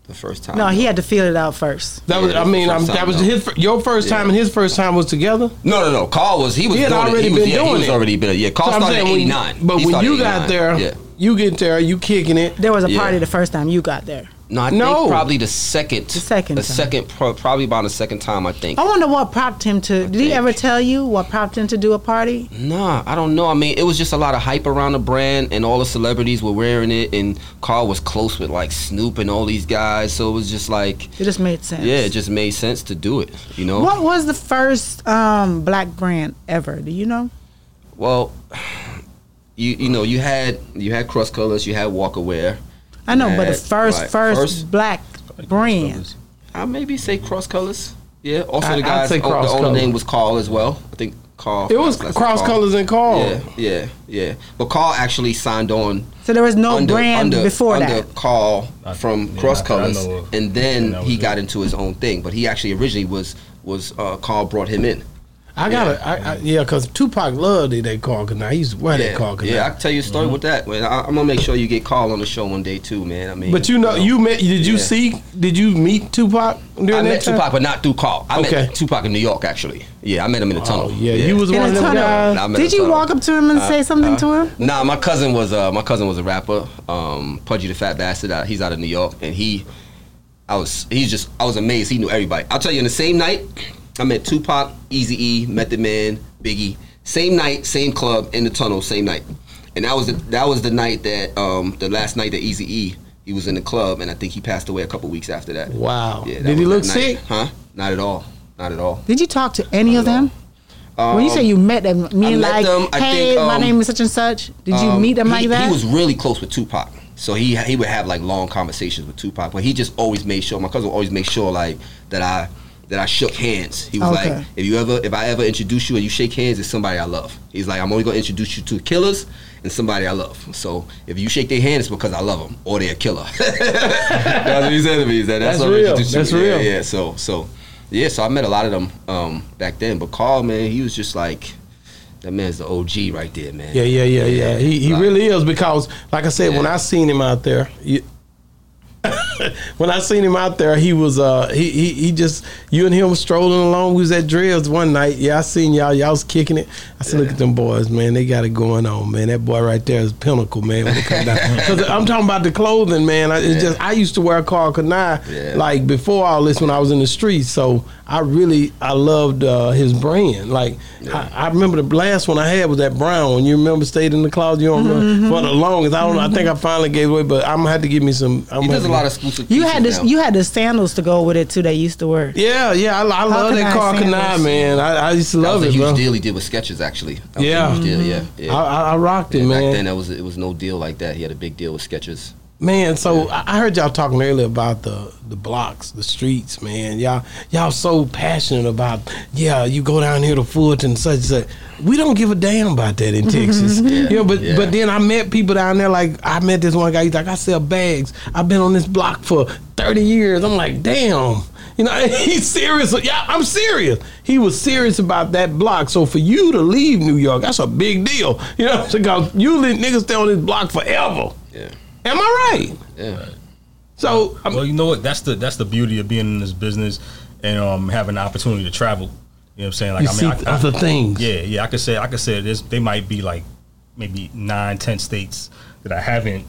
The first time, No, he had to feel it out first. that was? Yeah, I mean, first um, time, that was no. his fir- your first time Yeah. and his first time was together. No, no, no. Karl was he was He had doing it. already he was, been yeah, doing he was it. already been. Yeah, Karl So started in when- '89. But when you got there, yeah. you get there, you kicking it. There was a Yeah. party the first time you got there. No, I No. think probably the second. The second The second, pro- probably about the second time. I think. I wonder what prompted him to. Did he ever tell you what prompted him to do a party? Nah, I don't know. I mean, it was just a lot of hype around the brand, and all the celebrities were wearing it. And Karl was close with like Snoop and all these guys, so it was just like, It just made sense. yeah, it just made sense to do it. You know. What was the first um, black brand ever? Do you know? Well, you you know you had you had cross colors, you had Walker Wear. I know, but the first, right. first, First- black brand. I maybe say cross colors. Yeah. Also, I- the I'd guys. say oh, Cross the owner name was Carl as well. I think Carl. It was cross Carl. colors and Carl. Yeah, yeah, yeah. But Carl actually signed on So there was no under, brand under, before under that. Carl from yeah, Cross I- I Colors, and then he got into his own thing. But he actually originally was was uh, Carl brought him in. I gotta, I, I, yeah, because Tupac loved it. They call now. He used to wear that Yeah, call yeah. I can tell you a story with that. Man, I, I'm gonna make sure you get called on the show one day too, man. I mean, But you know, you met. Did you Yeah. see? Did you meet Tupac during I that met time? Tupac, but not through Karl. I Okay. met Tupac in New York, actually. Yeah, I met him in the tunnel. Oh yeah, you was In one of them tunnel. guys. Did you tunnel. walk up to him and say something to him? Nah, my cousin was uh, my cousin was a rapper, um, Pudgee tha Phat Bastard. Uh, he's out of New York, and he, I was he's just I was amazed. He knew everybody. I'll tell you, in the same night, I met Tupac, Easy E, Method Man, Biggie. Same night, same club in the tunnel, same night, and that was the, that was the night that um, the last night that Easy E he was in the club, and I think he passed away a couple weeks after that. Wow. Yeah, that Did he look sick? Huh? Not at all. Not at all. Did you talk to any of them? when you Um, say you met them, mean met like, them, hey, think, my um, name is such and such. Did you Um, meet them he, like that? He was really close with Tupac, so he he would have like long conversations with Tupac. But he just always made sure my cousin would always make sure like that I that I shook hands. He was Okay. like, if you ever if I ever introduce you and you shake hands, it's somebody I love. He's like, I'm only gonna introduce you to killers and somebody I love. So if you shake their hand, it's because I love them or they're a killer. that's what he said to me. He said, that's, That's real. That's Yeah, real. Yeah, so so yeah, so I met a lot of them um, back then. But Karl, man, he was just like. That man's the OG right there, man. Yeah, yeah, yeah, yeah. He he Like- really is because, like I said, when I seen him out there, you, when I seen him out there, he was uh he he, he just you and him strolling along. We was at Drills one night. Yeah, I seen y'all. Y'all was kicking it. I said, look at them boys, man. They got it going on, man. That boy right there is pinnacle, man. When it comes down, because I'm talking about the clothing, man. I, it's Yeah. just I used to wear Karl Kani Yeah. like before all this when I was in the streets. So I really I loved uh, his brand. Like I, I remember the last one I had was that brown one. You remember stayed in the closet. You don't remember mm-hmm, mm-hmm. for the longest. I don't. know. I think I mm-hmm. finally gave away, but I'm gonna have to give me some. I'm He gonna does a lot of exclusive. you had this. now. You had the sandals to go with it too. They used to wear. Yeah, yeah. I, I love that Kani Karl Kani, man. I, I used to That love it. That was a huge bro. deal he did with Skechers actually. That was a Yeah. huge deal, yeah. yeah. I, I, I rocked it, Yeah, man. Back then, that was it was no deal like that. He had a big deal with Skechers. Man, so I heard y'all talking earlier about the the blocks, the streets, man. Y'all y'all so passionate about yeah, you go down here to Fulton and such and such. We don't give a damn about that in Texas. You know, but yeah. but then I met people down there like I met this one guy, he's like, I sell bags. I've been on this block for 30 years. I'm like, damn. You know, he's serious. Yeah, I'm serious. He was serious about that block. So for you to leave New York, that's a big deal. You know, because usually niggas stay on this block forever. Am I right? yeah. So I'm, Well, you know what? That's the that's the beauty of being in this business and um, having the opportunity to travel. You know what I'm saying? Like you I mean, I, I- other things. yeah, yeah. I could say I could say there's they might be like maybe nine, ten states that I haven't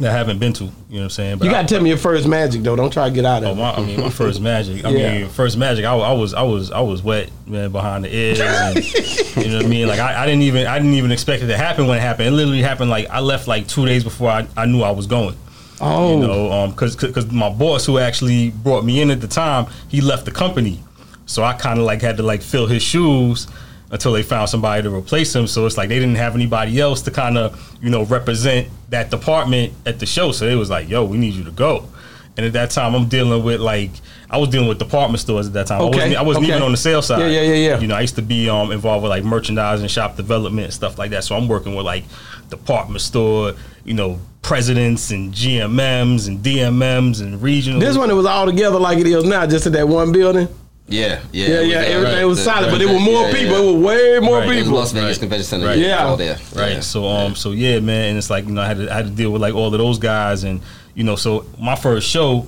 that I haven't been to. You know what I'm saying? But You gotta tell me your first magic though. Don't try to get out Oh, of it. my, I mean, my first magic. I Yeah. mean, first magic. I, I was, I was, I was wet, man, behind the ears. And, you know what I mean? Like, I, I didn't even, I didn't even expect it to happen when it happened. It literally happened. Like, I left like two days before I, I knew I was going. Oh, You know, um, cause, cause, 'cause my boss who actually brought me in at the time, he left the company, so I kind of like had to like fill his shoes until they found somebody to replace him. So it's like they didn't have anybody else to kind of you know represent that department at the show. So it was like, yo, we need you to go. And at that time, I'm dealing with like I was dealing with department stores at that time. Okay, I wasn't, I wasn't okay. even on the sales side. Yeah, yeah, yeah, yeah. You know, I used to be um, involved with like merchandising, shop development, and stuff like that. So I'm working with like department store, you know, presidents and GMMs and DMMs and regional. this one it was all together like it is now, just in that one building. Yeah, yeah, Yeah, it yeah, uh, everything right, was the- solid, but the- there were more yeah, people. yeah. It was way more Right. People. Las Vegas Right. Convention Center. Right. Yeah. all there. right? Yeah. So um, so yeah, man, and it's like you know I had to I had to deal with like all of those guys, and you know, so my first show,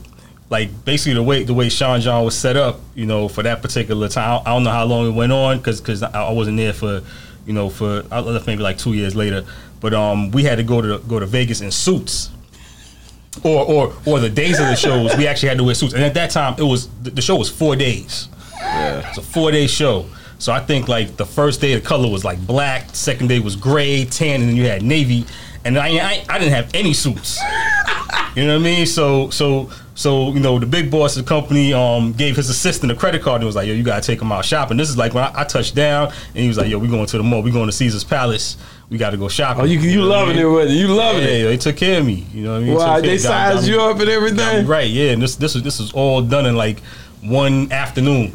like basically the way the way Sean John was set up, you know, for that particular time, I don't know how long it went on because because I I wasn't there for, you know, for I left maybe like two years later, but um, we had to go to go to Vegas in suits. Or or or the days of the shows, we actually had to wear suits. And at that time, it was the, show was four days. Yeah. It's a four day show. So I think like the first day the color was like black, second day was gray, tan, and then you had navy. And I I, I didn't have any suits. You know what I mean? So so so you know the big boss of the company um gave his assistant a credit card and was like, yo, you gotta take him out shopping. This is like when I, I touched down and he was like, yo, we going to the mall, we going to Caesar's Palace, we got to go shopping. Oh, you you know what I loving mean? it, you? You Yeah, loving it. they took care of me. You know what I mean? Wow, they sized you up and everything. Right, yeah. And this this was this was all done in like one afternoon,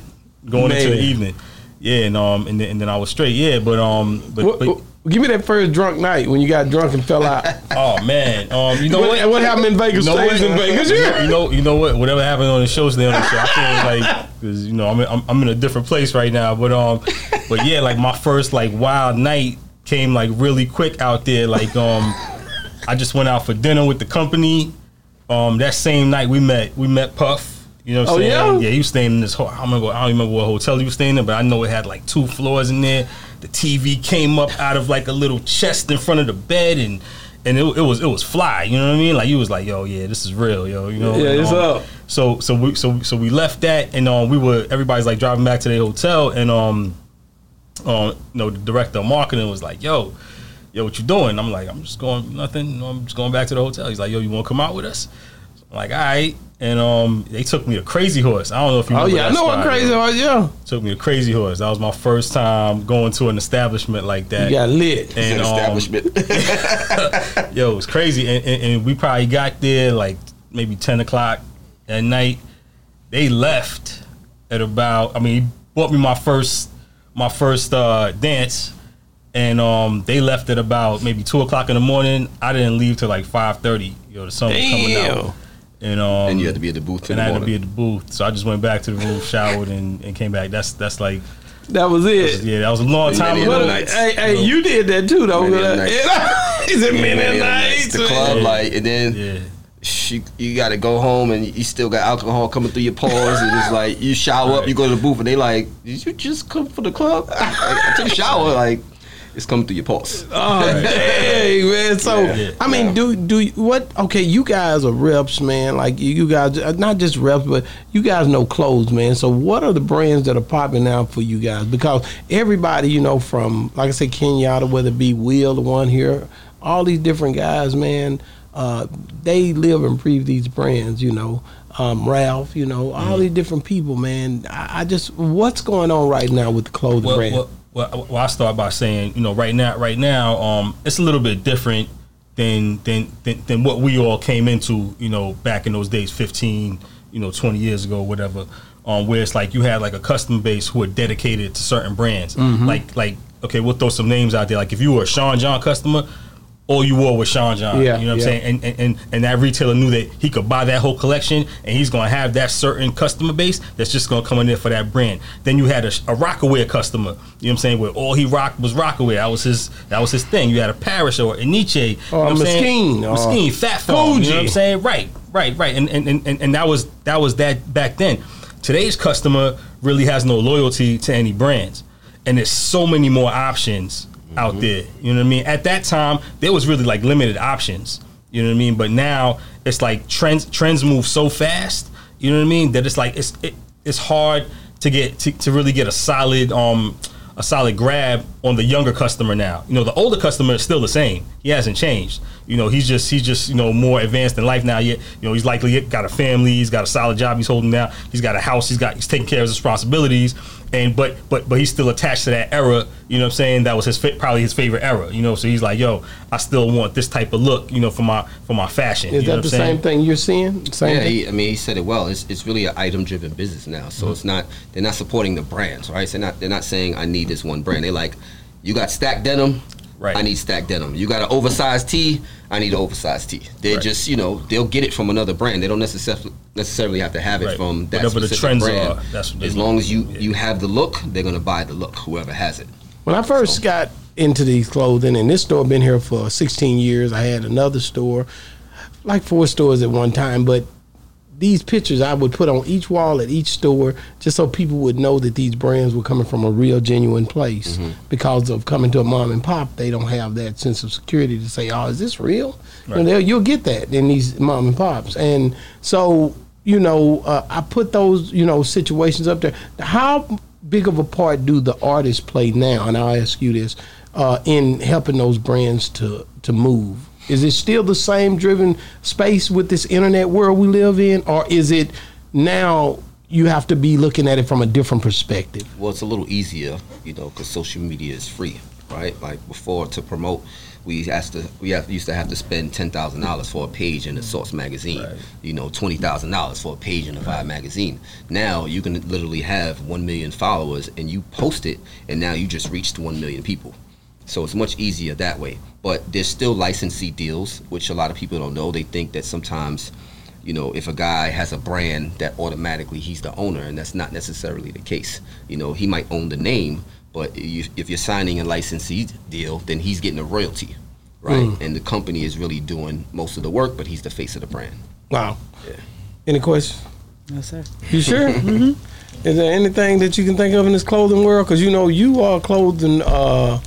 going into the evening. Yeah, and um, and then, and then I was straight. Yeah, but um, but, What- but give me that first drunk night when you got drunk and fell out. oh man, um, you know what, what? what happened in Vegas You know stays in Vegas. You know, Yeah. you know, you know what? Whatever happened on the show, stay on the show. I feel like because you know I'm in, I'm, I'm in a different place right now. But um, but yeah, like my first like wild night came like really quick out there. Like um, I just went out for dinner with the company. Um, that same night we met we met Puff. You know what I'm Oh, saying? yeah? Yeah, he was staying in this. Ho- I don't remember. I don't remember what hotel he was staying in, but I know it had like two floors in there. The TV came up out of like a little chest in front of the bed, and and it, it was it was fly. You know what I mean? Like you was like, yo, yeah, this is real, yo. You know? Yeah, and, it's um, up. So so we so so we left that, and um, we were everybody's like driving back to their hotel, and um, um, you know, the director of marketing was like, yo. Yo, what you doing? I'm like, I'm just going nothing. You know, I'm just going back to the hotel. He's like, yo, you want to come out with us? I'm like, all right. And um, they took me to Crazy Horse. I don't know if you. Oh yeah, I know what crazy Horse. Yeah, Took me to Crazy Horse. That was my first time going to an establishment like that. you got lit. And an um, establishment. yo, it was crazy. And, and, and we probably got there like maybe ten o'clock at night. They left at about. I mean, he bought me my first my first uh, dance, and um, they left at about maybe two o'clock in the morning. I didn't leave till like five thirty. Yo, the sun was coming out, and um, and you had to be at the booth and the I had to be at the booth. So I just went back to the room, showered, and, and came back. That's that's like That was it. yeah, that was a long time ago. of the But, nights. hey, hey, you did that too, though. Many of the nights. Is it Yeah, many yeah, nights? The club, Yeah. like, and then Yeah. You, you got to go home and you still got alcohol coming through your pores and it's like you shower up, you go to the booth and they like, did you just come for the club? I, I took a shower, like it's coming through your pores. Oh dang, man! So Yeah. I mean, do do what? Okay, you guys are reps, man. Like you, you guys, uh, not just reps, but you guys know clothes, man. So what are the brands that are popping out for you guys? Because everybody, you know, from like I said, Kenyatta, whether it be Will, the one here, all these different guys, man. Uh, they live and breathe these brands, you know. Um, Ralph, you know, all Mm-hmm. these different people, man. I, I just, what's going on right now with the clothing well, brand? well, well, well, I start by saying, you know, right now, right now, um, it's a little bit different than than than, than what we all came into, you know, back in those days, fifteen, you know, twenty years ago, whatever. Um, where it's like you had like a customer base who are dedicated to certain brands. Mm-hmm. Like like okay, we'll throw some names out there. Like if you were a Sean John customer. All you wore was Sean John. Yeah, you know what yeah. I'm saying? And, and and that retailer knew that he could buy that whole collection, and he's gonna have that certain customer base that's just gonna come in there for that brand. Then you had a, a Rocawear customer, you know what I'm saying? Where all he rocked was Rocawear. That was his that was his thing. You had a Parish or a Nietzsche, you oh, know what I'm saying? Mesquite, Mesquite, oh. Phat Farm. You know what I'm saying? Right, right, right. And and, and and that was that was that back then. Today's customer really has no loyalty to any brands, and there's so many more options out there. You know what I mean? At that time, there was really like limited options. You know what I mean? But now it's like trends trends move so fast. You know what I mean? That it's like it's it, it's hard to get to, to really get a solid um a solid grab on the younger customer now. You know, the older customer is still the same. He hasn't changed. You know, he's just he's just you know more advanced in life now. Yet you know he's likely got a family. He's got a solid job. He's holding down. He's got a house. He's got he's taking care of his responsibilities. And but but but he's still attached to that era. You know what I'm saying? That was his fa- probably his favorite era. You know, so he's like, yo, I still want this type of look. You know, for my for my fashion. Is you know that what the saying? same thing you're seeing? Same Yeah, thing? he, I mean, he said it well. It's, it's really an item driven business now. So Mm-hmm. it's not they're not supporting the brands, right? So they're not they're not saying I need this one brand. They're like, you got stacked denim, Right. I need stacked denim. You got an oversized tee, I need an oversized tee. They Right. just you know they'll get it from another brand. They don't necessarily necessarily have to have it Right. from that Whatever the specific trends brand. are, that's what they as want. long as you Yeah. you have the look, they're gonna buy the look. Whoever has it. When I first got into these clothing, and this store been here for 16 years, I had another store, like four stores at one time, but these pictures I would put on each wall at each store just so people would know that these brands were coming from a real genuine place. Because of coming to a mom and pop, they don't have that sense of security to say, "Oh, is this real?" You know, you'll get that in these mom and pops, and so you know, uh, I put those you know situations up there. How big of a part do the artists play now? And I'll ask you this: uh, in helping those brands to to move. Is it still the same driven space with this internet world we live in, or is it now you have to be looking at it from a different perspective? Well, it's a little easier, you know, because social media is free, right? Like before, to promote, we asked to we have, used to have to spend ten thousand dollars for a page in the Source magazine. You know, twenty thousand dollars for a page in the Vibe magazine. Now you can literally have one million followers, and you post it, and now you just reached one million people. So it's much easier that way. But there's still licensee deals, which a lot of people don't know. They think that sometimes, you know, if a guy has a brand, that automatically he's the owner, and that's not necessarily the case. You know, he might own the name, but you, if you're signing a licensee deal, then he's getting a royalty, right? And the company is really doing most of the work, but he's the face of the brand. Wow. Any questions? No, sir. You sure? mm-hmm. Is there anything that you can think of in this clothing world? Because you know you are clothing. Uh,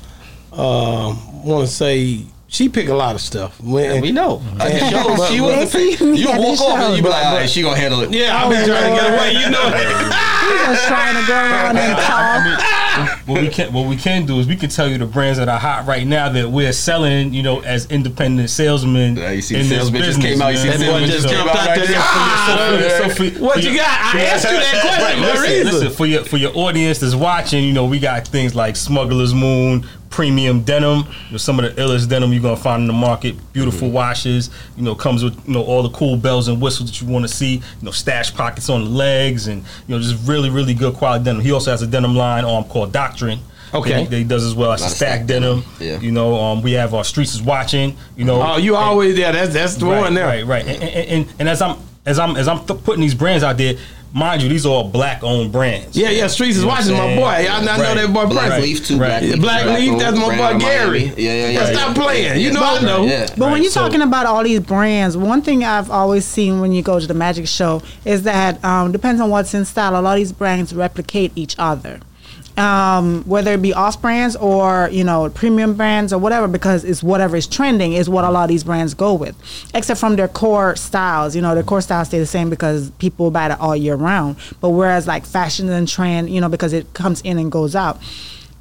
uh, Want to say she pick a lot of stuff. When, we know. At the And- show, but- she was the Yes, You had walk the off and you be like, all right, she gonna handle it. Yeah, I've been trying to get away. You know. He was trying to go around and talk. what we can what we can do is we can tell you the brands that are hot right now that we're selling, you know, as independent salesmen. Yeah, you see in this business, came out, you see man. the salesman just So- came out out right there. there. Ah, so for- What for you your- got? I asked you that question for listen, listen, for your for your audience that's watching, you know, we got things like Smuggler's Moon, premium denim, you know, some of the illest denim you're gonna find in the market. Beautiful Mm-hmm. washes, you know, comes with you know all the cool bells and whistles that you want to see. You know, stash pockets on the legs, and you know, just really really good quality denim. He also has a denim line um called Doctrine. Okay. that he, does as well as a stack denim. yeah. You know, um, we have our streets is watching. You know, Oh, you always yeah. That's that's the right, one there. Right, right. And, and, and, and as I'm as I'm as I'm th- putting these brands out there, mind you, these are all black owned brands. Yeah, yeah. Streets is You know watching my saying? boy. I, I know Right. that boy. Black Prince. Leaf too. Right. Black Yeah, Leaf. Black Black Leaf, that's my boy Gary. Miami. Yeah, yeah, yeah. Stop yeah. playing. You know I know. Yeah. But when you're so- talking about all these brands, one thing I've always seen when you go to the magic show is that um, depends on what's in style. A lot of these brands replicate each other, um, whether it be off brands or you know premium brands or whatever, because it's whatever is trending is what a lot of these brands go with, except from their core styles. You know, their core styles stay the same because people buy it all year round. But whereas like fashion and trend, you know, because it comes in and goes out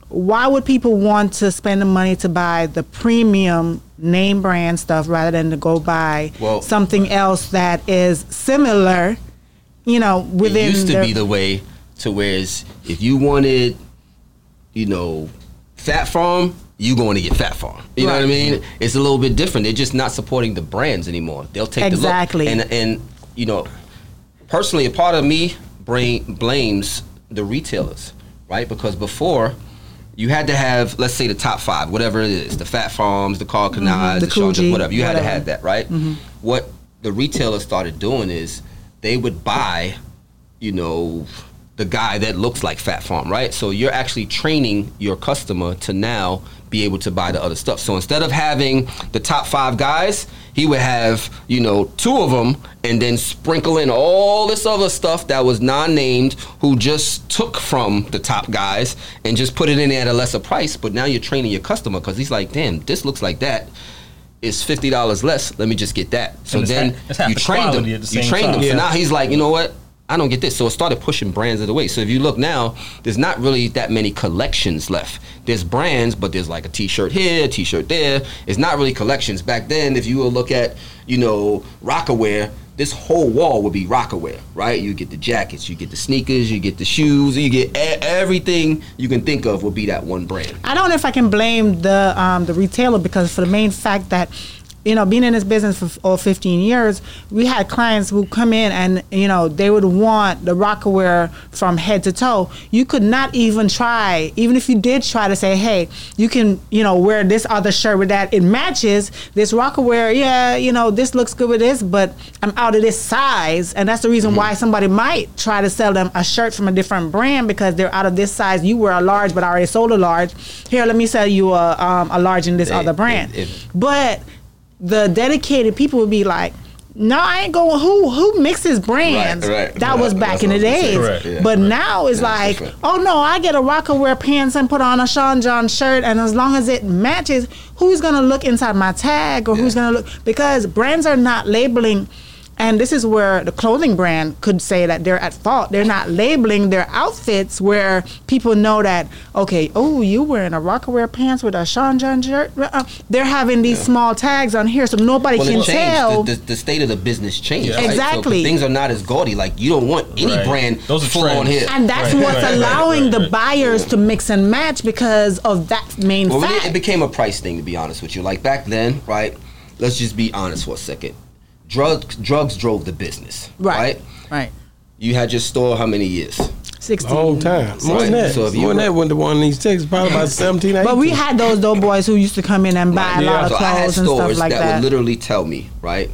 why would people want to spend the money to buy the premium name brand stuff rather than to go buy Well- something else that is similar, you know, within it used to their- be the way to whereas if you wanted, you know, Phat Farm, you going to get Phat Farm. You know what I mean? It's a little bit different. They're just not supporting the brands anymore. They'll take Exactly. the look. And and you know, personally, a part of me brain blames the retailers, right? Because before. You had to have, let's say, the top five, whatever it is, the Phat Farms, the Karl Kanis, Mm-hmm. the the, whatever. You had to have that, right? What the retailers started doing is they would buy you know, the guy that looks like Phat Farm, right? So you're actually training your customer to now be able to buy the other stuff. So instead of having the top five guys, he would have, you know, two of them and then sprinkle in all this other stuff that was non-named who just took from the top guys and just put it in there at a lesser price. But now you're training your customer because he's like, damn, this looks like that. It's fifty dollars less. Let me just get that. So then ha- you trained him. the You trained him. time. So now he's like, you know what? I don't get this. So it started pushing brands of the way. So if you look now, there's not really that many collections left. There's brands, but there's like a T-shirt here, a T-shirt there. It's not really collections. Back then, if you will look at, you know, Rocawear, this whole wall would be Rocawear, right? You get the jackets, you get the sneakers, you get the shoes, you get everything you can think of would be that one brand. I don't know if I can blame the um, the retailer because for the main fact that you know being in this business for over 15 years, we had clients who come in and you know they would want the Rocawear from head to toe. You could not even try, even if you did try to say, hey, you can you know wear this other shirt with that. It matches this Rocawear. Yeah, you know this looks good with this, but I'm out of this size, and that's the reason why somebody might try to sell them a shirt from a different brand because they're out of this size. You were a large, but I already sold a large. Here, let me sell you a um, a large in this They- other brand. if- if- but the dedicated people would be like, No, I ain't going. Who who mixes brands? Right, right, that right. was back in the days. Correct. Yeah, but right. now it's it's like, oh no, I get a Rocawear pants and put on a Sean John shirt, and as long as it matches, who's gonna look inside my tag or who's gonna look? Because brands are not labeling. And this is where the clothing brand could say that they're at fault. They're not labeling their outfits where people know that, okay, oh, you wearing a Rocawear pants with a Sean John shirt. Uh, they're having these small tags on here so nobody Well, can tell. The, the, the state of the business changed. Yeah. right? So Exactly. things are not as gaudy. Like you don't want any Right. brand Those are full on trends. here. And that's Right, what's right, right, allowing right, the right. buyers to mix and match because of that main Well, fact. it, it became a price thing, to be honest with you. Like back then, right? Let's just be honest for a second. Drugs, drugs drove the business, right. right? Right. You had your store how many years? 16. Long time. More than that. So if you More than were- that went to one of these texts, probably about 17, 18. But we had those dope boys who used to come in and buy a Yeah. lot of so I had clothes and stores stuff like that, that. would literally tell me, right?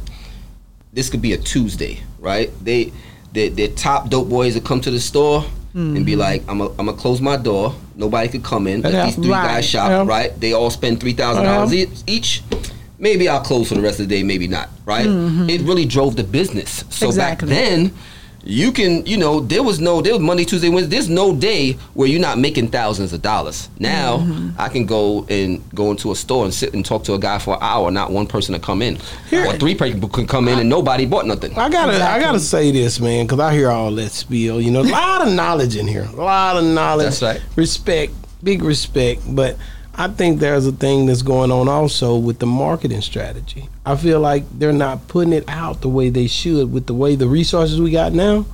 This could be a Tuesday, right? They, they their top dope boys would come to the store and Mm-hmm. be like, "I'm gonna I'm gonna close my door. Nobody could come in. Let Yeah. these three Right. guys shop, Yeah. right? They all spend three thousand dollars Yeah. each." Maybe I'll close for the rest of the day, maybe not, right? It really drove the business. So Mm-hmm. Exactly. back then, you can, you know, there was no, there was Monday, Tuesday, Wednesday. There's no day where you're not making thousands of dollars. Now Mm-hmm. I can go and go into a store and sit and talk to a guy for an hour, not one person to come in, Here- or three people can come in and nobody bought nothing. I gotta, I gotta say this, man, because I hear all that spiel. You know, a lot of knowledge in here, a lot of knowledge. That's right. Respect, big respect. But I think there's a thing that's going on also with the marketing strategy. I feel like they're not putting it out the way they should with the way the resources we got now.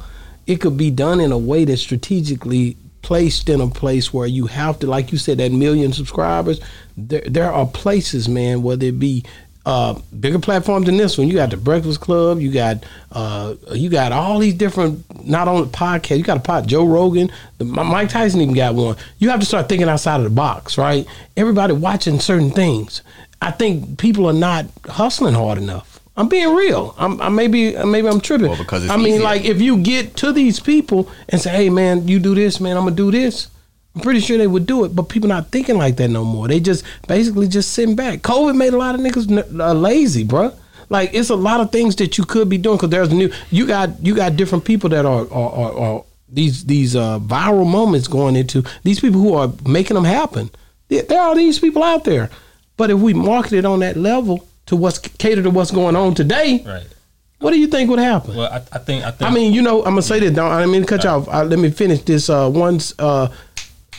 It could be done in a way that's strategically placed in a place where you have to, like you said, that million subscribers. There, there are places, man, whether it be uh, bigger platforms than this one. You got the Breakfast Club. You got uh, you got all these different not only podcasts. You got a pod Joe Rogan. The, Mike Tyson even got one. You have to start thinking outside of the box, right? Everybody watching certain things. I think people are not hustling hard enough. I'm being real. I'm I maybe maybe I'm tripping. Well, because it's I mean, easier. like if you get to these people and say, "Hey, man, you do this, man. I'm gonna do this." I'm pretty sure they would do it, but people not thinking like that no more. They just basically just sitting back. COVID made a lot of niggas n- uh, lazy, bruh. Like it's a lot of things that you could be doing because there's new. You got you got different people that are are, are, are these these uh, viral moments going into these people who are making them happen. There, are these people out there, but if we market it on that level to what's catered to what's going on today, Right. what do you think would happen? Well, I, I think I think I mean, you know, I'm gonna say this. Don't I didn't mean to cut you off. Uh, let me finish this. Uh, once, uh,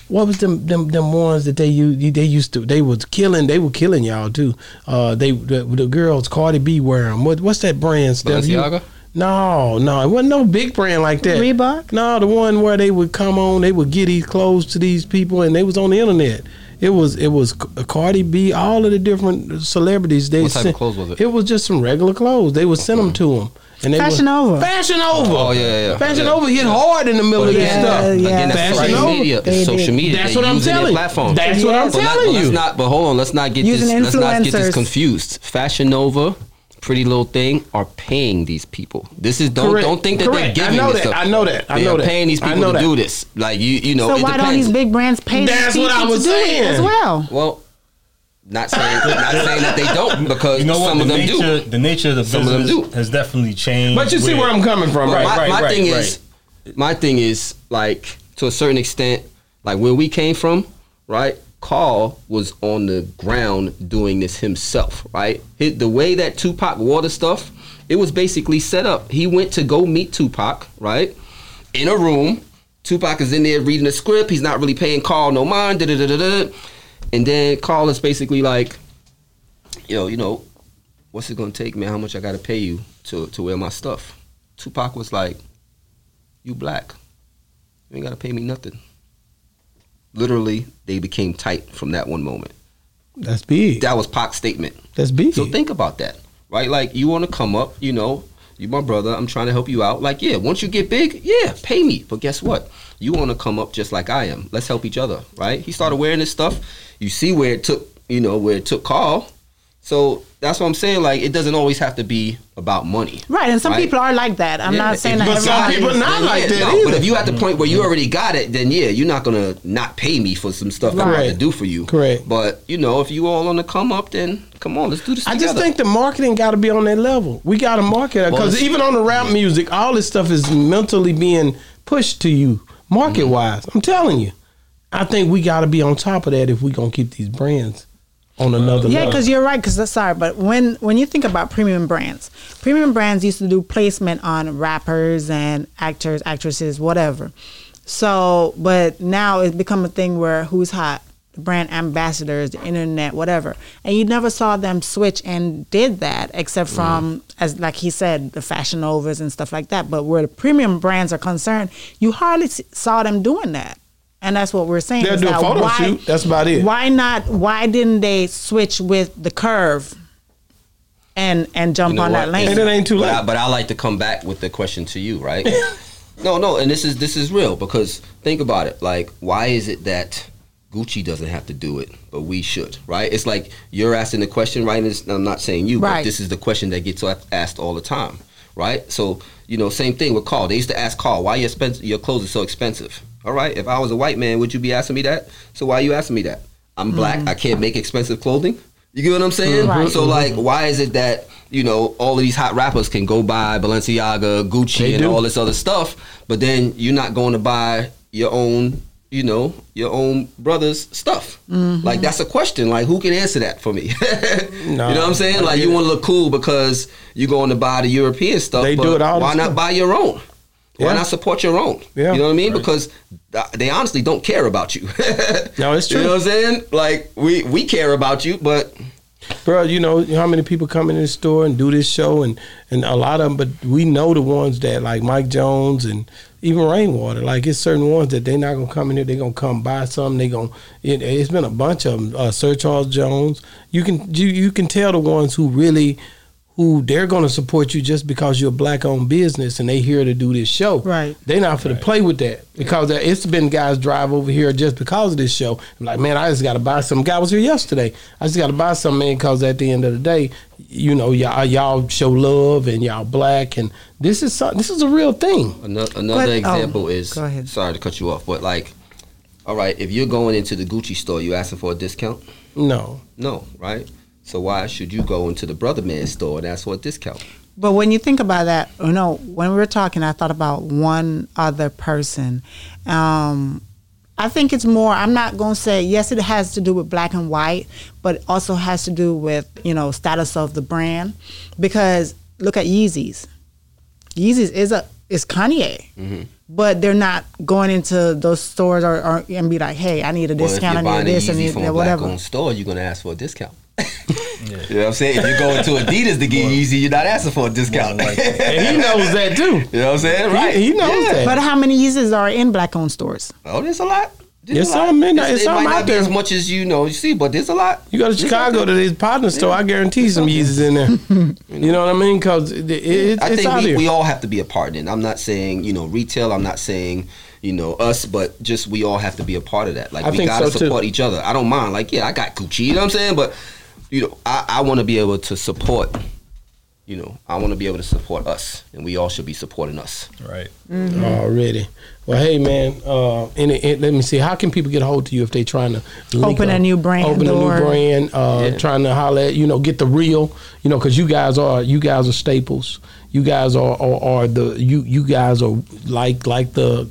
what was them them them ones that they used? They used to. They was killing. They were killing y'all too. Uh, they the, the girls Cardi B wear them. What what's that brand? Steph? You- Balenciaga? No, no, it wasn't no big brand like that. Reebok? No, the one where they would come on, they would get these clothes to these people, and they was on the internet. It was it was C- Cardi B, all of the different celebrities. They What type of clothes was it? It was just some regular clothes. They would send them to them. And they Fashion would, Over. Fashion Nova. Oh, yeah, yeah, yeah. Fashion Yeah. Over hit hard in the middle But of this again, stuff. Yeah, yeah. again, that's Fashion social Over. media. It's social media. That's They're what I'm using telling you. platform. That's what I'm Yes. But, telling but you. let's not. But hold on, let's not get Using this. Let's not get this confused. Fashion Nova, Pretty Little Thing are paying these people. This is don't Correct. don't think that Correct. They're giving know this that. stuff. I know that. I know that. They know are that. paying these I people know to that. do this. Like you, you know. So it why don't these big brands pay That's these what I people was to do it as well? Well, not saying not saying that they don't because you know what some the of them nature do. the nature of the Some of them business do. has definitely changed. But you see where I'm coming from, right? my, right, my right, thing right. is, my thing is like to a certain extent, like where we came from, right? Karl was on the ground doing this himself, right? Hit the way that Tupac wore the stuff, it was basically set up. He went to go meet Tupac, right? In a room. Tupac is in there reading the script. He's not really paying Karl no mind. Da da da da da. And then Karl is basically like, yo, you know, what's it gonna take, man? How much I gotta pay you to to wear my stuff? Tupac was like, you black. You ain't gotta pay me nothing. Literally, they became tight from that one moment. That's big. That was Pac's statement. That's big. So think about that, right? Like you want to come up, you know, you my brother. I'm trying to help you out. Like yeah, once you get big, yeah, pay me. But guess what? You want to come up just like I am. Let's help each other, right? He started wearing this stuff. You see where it took, you know, where it took Karl. So that's what I'm saying. Like, it doesn't always have to be about money. Right, and some Right. people are like that. I'm Yeah, not saying that But some people not like yeah, that no. But if you at the mm-hmm. point where you already got it, then yeah, you're not gonna not pay me for some stuff that I have to do for you. Correct. But you know, if you all on the come up, then come on, let's do this. Together. I just think the marketing got to be on that level. We got to market it Well, because even on the rap music, all this stuff is mentally being pushed to you market wise. I'm telling you, I think we got to be on top of that if we gonna keep these brands on another Yeah, because you're right. Because sorry, but when when you think about premium brands, premium brands used to do placement on rappers and actors, actresses, whatever. So, but now it's become a thing where who's hot, the brand ambassadors, the internet, whatever, and you never saw them switch and did that except from as like he said, the Fashion Novas and stuff like that. But where the premium brands are concerned, you hardly saw them doing that. And that's what we're saying. They'll is do a photo why- shoot. That's about it. why not? Why didn't they switch with the curve and and jump You know on that lane? And it ain't too but late. I, but I like to come back with the question to you, right? no, no, and this is this is real because think about it. Like, why is it that Gucci doesn't have to do it, but we should, right? It's like you're asking the question, right? And it's- I'm not saying you, but this is the question that gets asked all the time, right? So you know, same thing with Karl. They used to ask Karl, why your expensive, your clothes are so expensive. All right, if I was a white man, would you be asking me that? So why are you asking me that? I'm black. Mm-hmm. I can't make expensive clothing. You get what I'm saying? Right. So like, why is it that you know all of these hot rappers can go buy Balenciaga, Gucci, They and do. all this other stuff, but then you're not going to buy your own, you know, your own brother's stuff? Mm-hmm. Like that's a question. Like who can answer that for me? you know what I'm saying? Like you want to look cool because you're going to buy the European stuff. They do it all the Why not buy your own? Why Yeah. not support your own? Yeah. You know what I mean? Because they honestly don't care about you. No, it's true. You know what I'm saying? Like we we care about you, but bro. You know how many people come in the store and do this show, and and a lot of them. But we know the ones that like Mike Jones and even Rainwater. Like it's certain ones that they're not gonna come in here. They're gonna come buy something. They gonna. It, it's been a bunch of them. Uh, Sir Charles Jones. You can you you can tell the ones who really. Who they're gonna support you just because you're a black owned business and they here to do this show. Right. They're not for to play with that because there- it's been guys drive over here just because of this show. I'm like, man, I just got to buy some. Guy was here yesterday. I just got to buy some, man, because at the end of the day, you know, y'all y'all show love and y'all black, and this is some, this is a real thing. Another, another But- oh, example is go ahead. sorry to cut you off, but like, all right, if you're going into the Gucci store, you asking for a discount? No, No, right? So why should you go into the Brother Man store and ask for a discount? But when you think about that, you know, when we were talking, I thought about one other person. Um, I think it's more. I'm not going to say yes. It has to do with black and white, but it also has to do with you know status of the brand. Because look at Yeezys. Yeezys is a is Kanye, Mm-hmm. but they're not going into those stores or, or and be like, hey, I need a discount. I need this and Yeezy need from that, a whatever. black-owned store, you're gonna ask for a discount. You know what I'm saying? If you go into Adidas to get Yeezy, you're not asking for a discount. More than likely. and he knows that too. You know what I'm saying? Right. he knows that. But how many Yeezys are in black owned stores? Oh, there's a lot. There's Yes, a lot. some in there. It's- It's it some might out not be there. as much as you know. You see, but there's a lot. You go to Chicago to this partner store, I guarantee some Yeezys in there. you know what I mean? Because it, it, I it's think out we, here. we all have to be a partner. in. it. I'm not saying you know retail. I'm not saying you know us, but just we all have to be a part of that. Like I we gotta so, too. support each other. I don't mind. Like yeah, I got Gucci. You know what I'm saying? But you know, I, I want to be able to support. You know, I want to be able to support us, and we all should be supporting us. Right. Already. Well, hey man, uh, any, any- let me see. How can people get a hold of you if they're trying to link Open a up? new brand open a new brand, uh, Yeah. trying to holler at you know get the real, you know, because you guys are you guys are staples. You guys are are, are the you you guys are like like the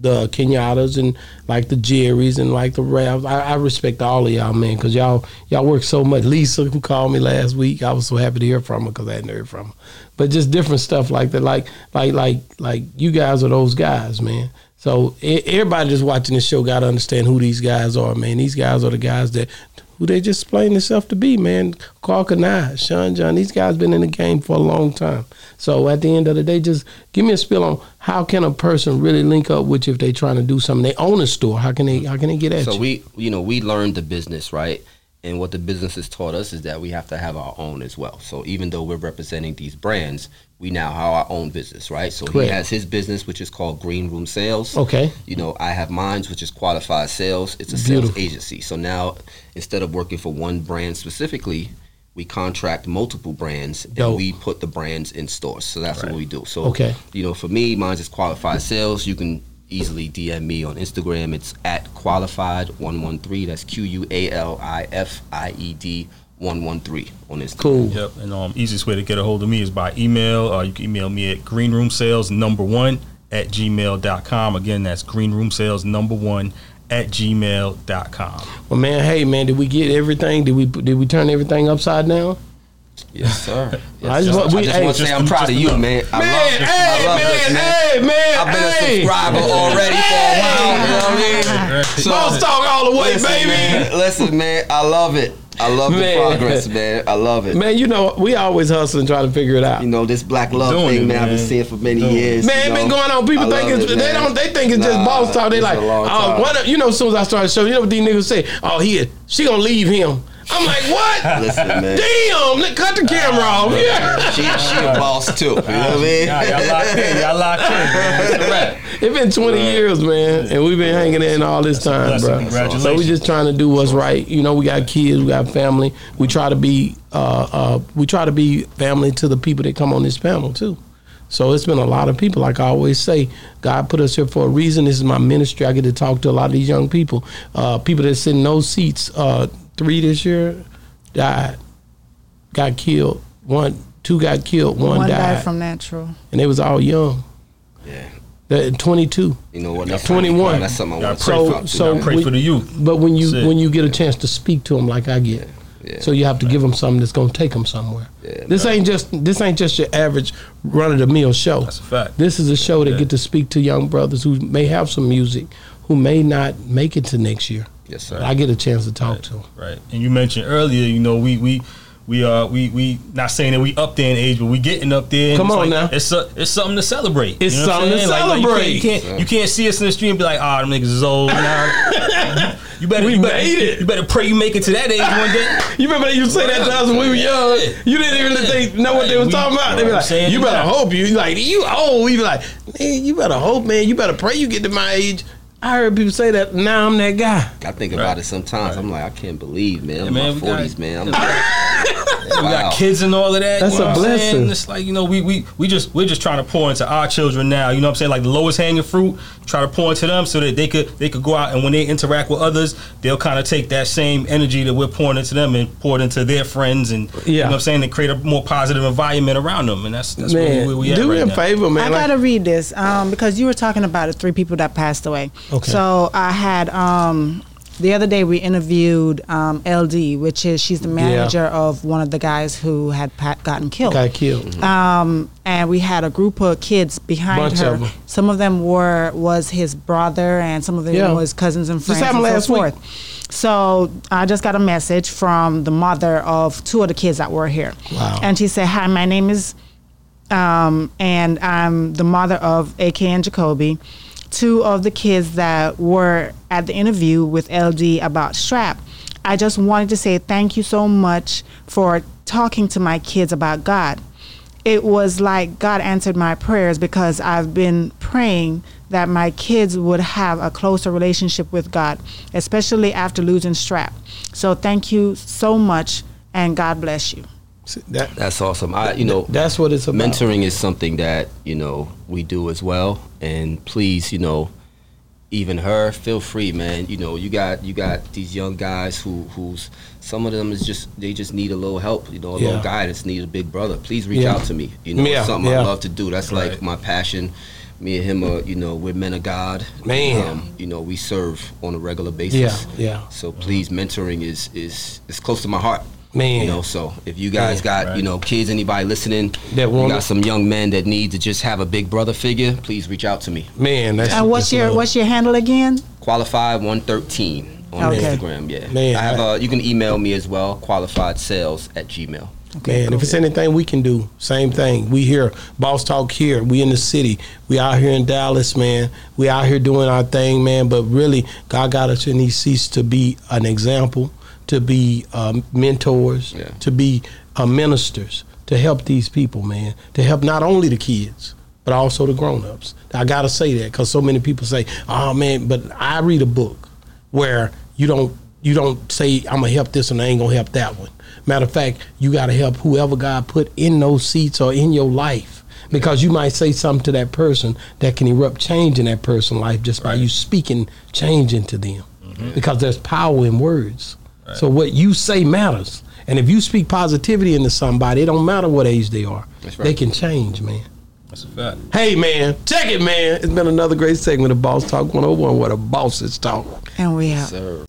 the Kenyattas and like the Jerrys and like the Ravs. I, I respect all of y'all, man, because y'all y'all work so much. Lisa, who called me last week, I was so happy to hear from her because I hadn't heard from her. But just different stuff like that, like like like like you guys are those guys, man. So everybody that's watching this show got to understand who these guys are, man. These guys are the guys that who they just explain themselves to be, man. Karl Kani, Sean John, these guys been in the game for a long time. So at the end of the day, just give me a spill on how can a person really link up with you if they trying to do something. They own a store. How can they how can they get at So you? we, you know, we learned the business, right? And what the business has taught us is that we have to have our own as well. So even though we're representing these brands, we now have our own business, right? So Correct. he has his business, which is called Green Room Sales. Okay. You know, I have mine, which is Qualified Sales. It's a sales agency. So now, instead of working for one brand specifically, we contract multiple brands and we put the brands in stores. So that's what we do. So Okay. you know, for me, mine's is qualified sales. You can easily DM me on Instagram. It's at qualified one one three. That's Q U A L I F I E D one one three on Instagram. Cool. Yep. And um, easiest way to get a hold of me is by email. Uh, you can email me at greenroomsales number one at gmail.com. Again, that's greenroomsales number one at gmail.com. Well, man, hey, man, did we get everything? Did we did we turn everything upside down? Yes, sir. Yes, I just sir. want- we- I just hey, want to say I'm proud of you, enough. man. I Man, love this. hey, I love man, this, man. hey, man, I've been hey. a subscriber already for a while. You know what I mean? So, Boss talk all the way, listen, baby. Man, listen, man. I love it. I love Man. the progress, man. I love it. Man, you know, we always hustling trying to figure it out. You know this black love Doing thing, it, man. I've been seeing for many Doing years. Man, you it know. been going on. People think it's it, they don't they think it's just Nah, boss talk. They like, a oh, what? You know, as soon as I started showing, you know what these niggas say? Oh, he she gonna leave him. I'm like, what? Listen, man. Damn, let- cut the camera ah, off. Yeah. She, she a boss too. You know what I mean? Y'all, y'all locked in. Y'all locked in. Man. It's a wrap. It's been 20 years, man, and we've been hanging in all this time, bro. Congratulations. So we just trying to do what's right. You know, we got kids, we got family. We try to be, uh, uh, we try to be family to the people that come on this panel too. So it's been a lot of people. Like I always say, God put us here for a reason. This is my ministry. I get to talk to a lot of these young people. Uh, people that sit in those seats. Uh, three this year died, got killed. One, two got killed. One, One died, died from natural. and they was all young. Yeah. They're 22. You know what? That's 21. That's something I want to pray pray So- for. so- Y'all pray we- for the youth. But when you when you get a chance to speak to them like I get, Yeah. so you have to give them something that's gonna take them somewhere. Yeah, this ain't just this ain't just your average run of the mill show. That's a fact. This is a show that Yeah. get to speak to young brothers who may have some music, who may not make it to next year. Yes, But sir. I get a chance to talk to them. Right. And you mentioned earlier, you know, we we we uh we we not saying that we up there in age, but we getting up there. Come on like, now. It's a, it's something to celebrate. It's You know something to saying? Like- like, you can't- celebrate. you, can't, you can't see us in the street and be like, ah, them niggas is old. Nah. you better We you better, made it. You better pray you make it to that age one day. You remember they used to say that to us when we were young? You didn't even think, know what they was We- talking about. They be like, saying "You you better got- hope you like you old." We be like, "Man, you better hope, man. You better pray you get to my age." I heard people say that. Now I'm that guy. I think about it sometimes. I'm like, I can't believe, man. I'm Yeah, in my forties, man. I'm We got kids and all of that. That's you know a what I'm saying? blessing. It's like you know, we, we we just we're just trying to pour into our children now. You know what I'm saying? Like the lowest hanging fruit, try to pour into them so that they could they could go out and when they interact with others, they'll kind of take that same energy that we're pouring into them and pour it into their friends and you know what I'm saying, and create a more positive environment around them. And that's that's man, where, where we at do me right a now. favor, man. I Like- gotta read this um, because you were talking about the three people that passed away. Okay. So I had um, the other day we interviewed um, LD, which is she's the manager of one of the guys who had gotten killed. got killed. Um, and we had a group of kids behind Bunch her. of. Some of them were was his brother, and some of them Yeah. was cousins and Just friends. happened and last so week. So I just got a message from the mother of two of the kids that were here. Wow. And she said, "Hi, my name is, um, and I'm the mother of AK and Jacoby." Two of the kids that were at the interview with LD about strap. I just wanted to say thank you so much for talking to my kids about God it was like God answered my prayers because I've been praying that my kids would have a closer relationship with God, especially after losing Strap. So thank you so much, and God bless you. That, That's awesome. I, you know, that's what it's about. mentoring is something that you know we do as well. And please, you know, even her, feel free, man. You know, you got you got these young guys who who's some of them is just they just need a little help. You know, a Yeah. little guidance, need a big brother. Please reach Yeah. out to me. You know, Yeah, something yeah. I love to do. That's like my passion. Me and him are, you know, we're men of God. Man. um, you know, we serve on a regular basis. Yeah, yeah. So please, mentoring is is is close to my heart. Man. you know. So if you guys Man. got Right. you know kids, anybody listening, That you got some young men that need to just have a big brother figure, please reach out to me. Man, that's And what's that's your love. what's your handle again? Qualified one thirteen on Okay. Instagram. Yeah, Man, I have I- a. You can email me as well. Qualified sales at Gmail. Man, if it's anything we can do, same thing. We here, Boss Talk here. We in the city. We out here in Dallas, man. We out here doing our thing, man. But really, God got us in these seats to be an example, to be um, mentors, Yeah. to be uh, ministers, to help these people, man. To help not only the kids, but also the grown-ups. I gotta say that because so many people say, "Oh man," but I read a book where you don't you don't say I'm gonna help this and I ain't gonna help that one. Matter of fact, you gotta help whoever God put in those seats or in your life. Because you might say something to that person that can erupt change in that person's life just by you speaking change into them. Because there's power in words. So what you say matters. And if you speak positivity into somebody, it don't matter what age they are. That's right. They can change, man. That's a fact. Hey man, check it, man. It's been another great segment of Boss Talk 101 where the bosses talk. And we out. Sir.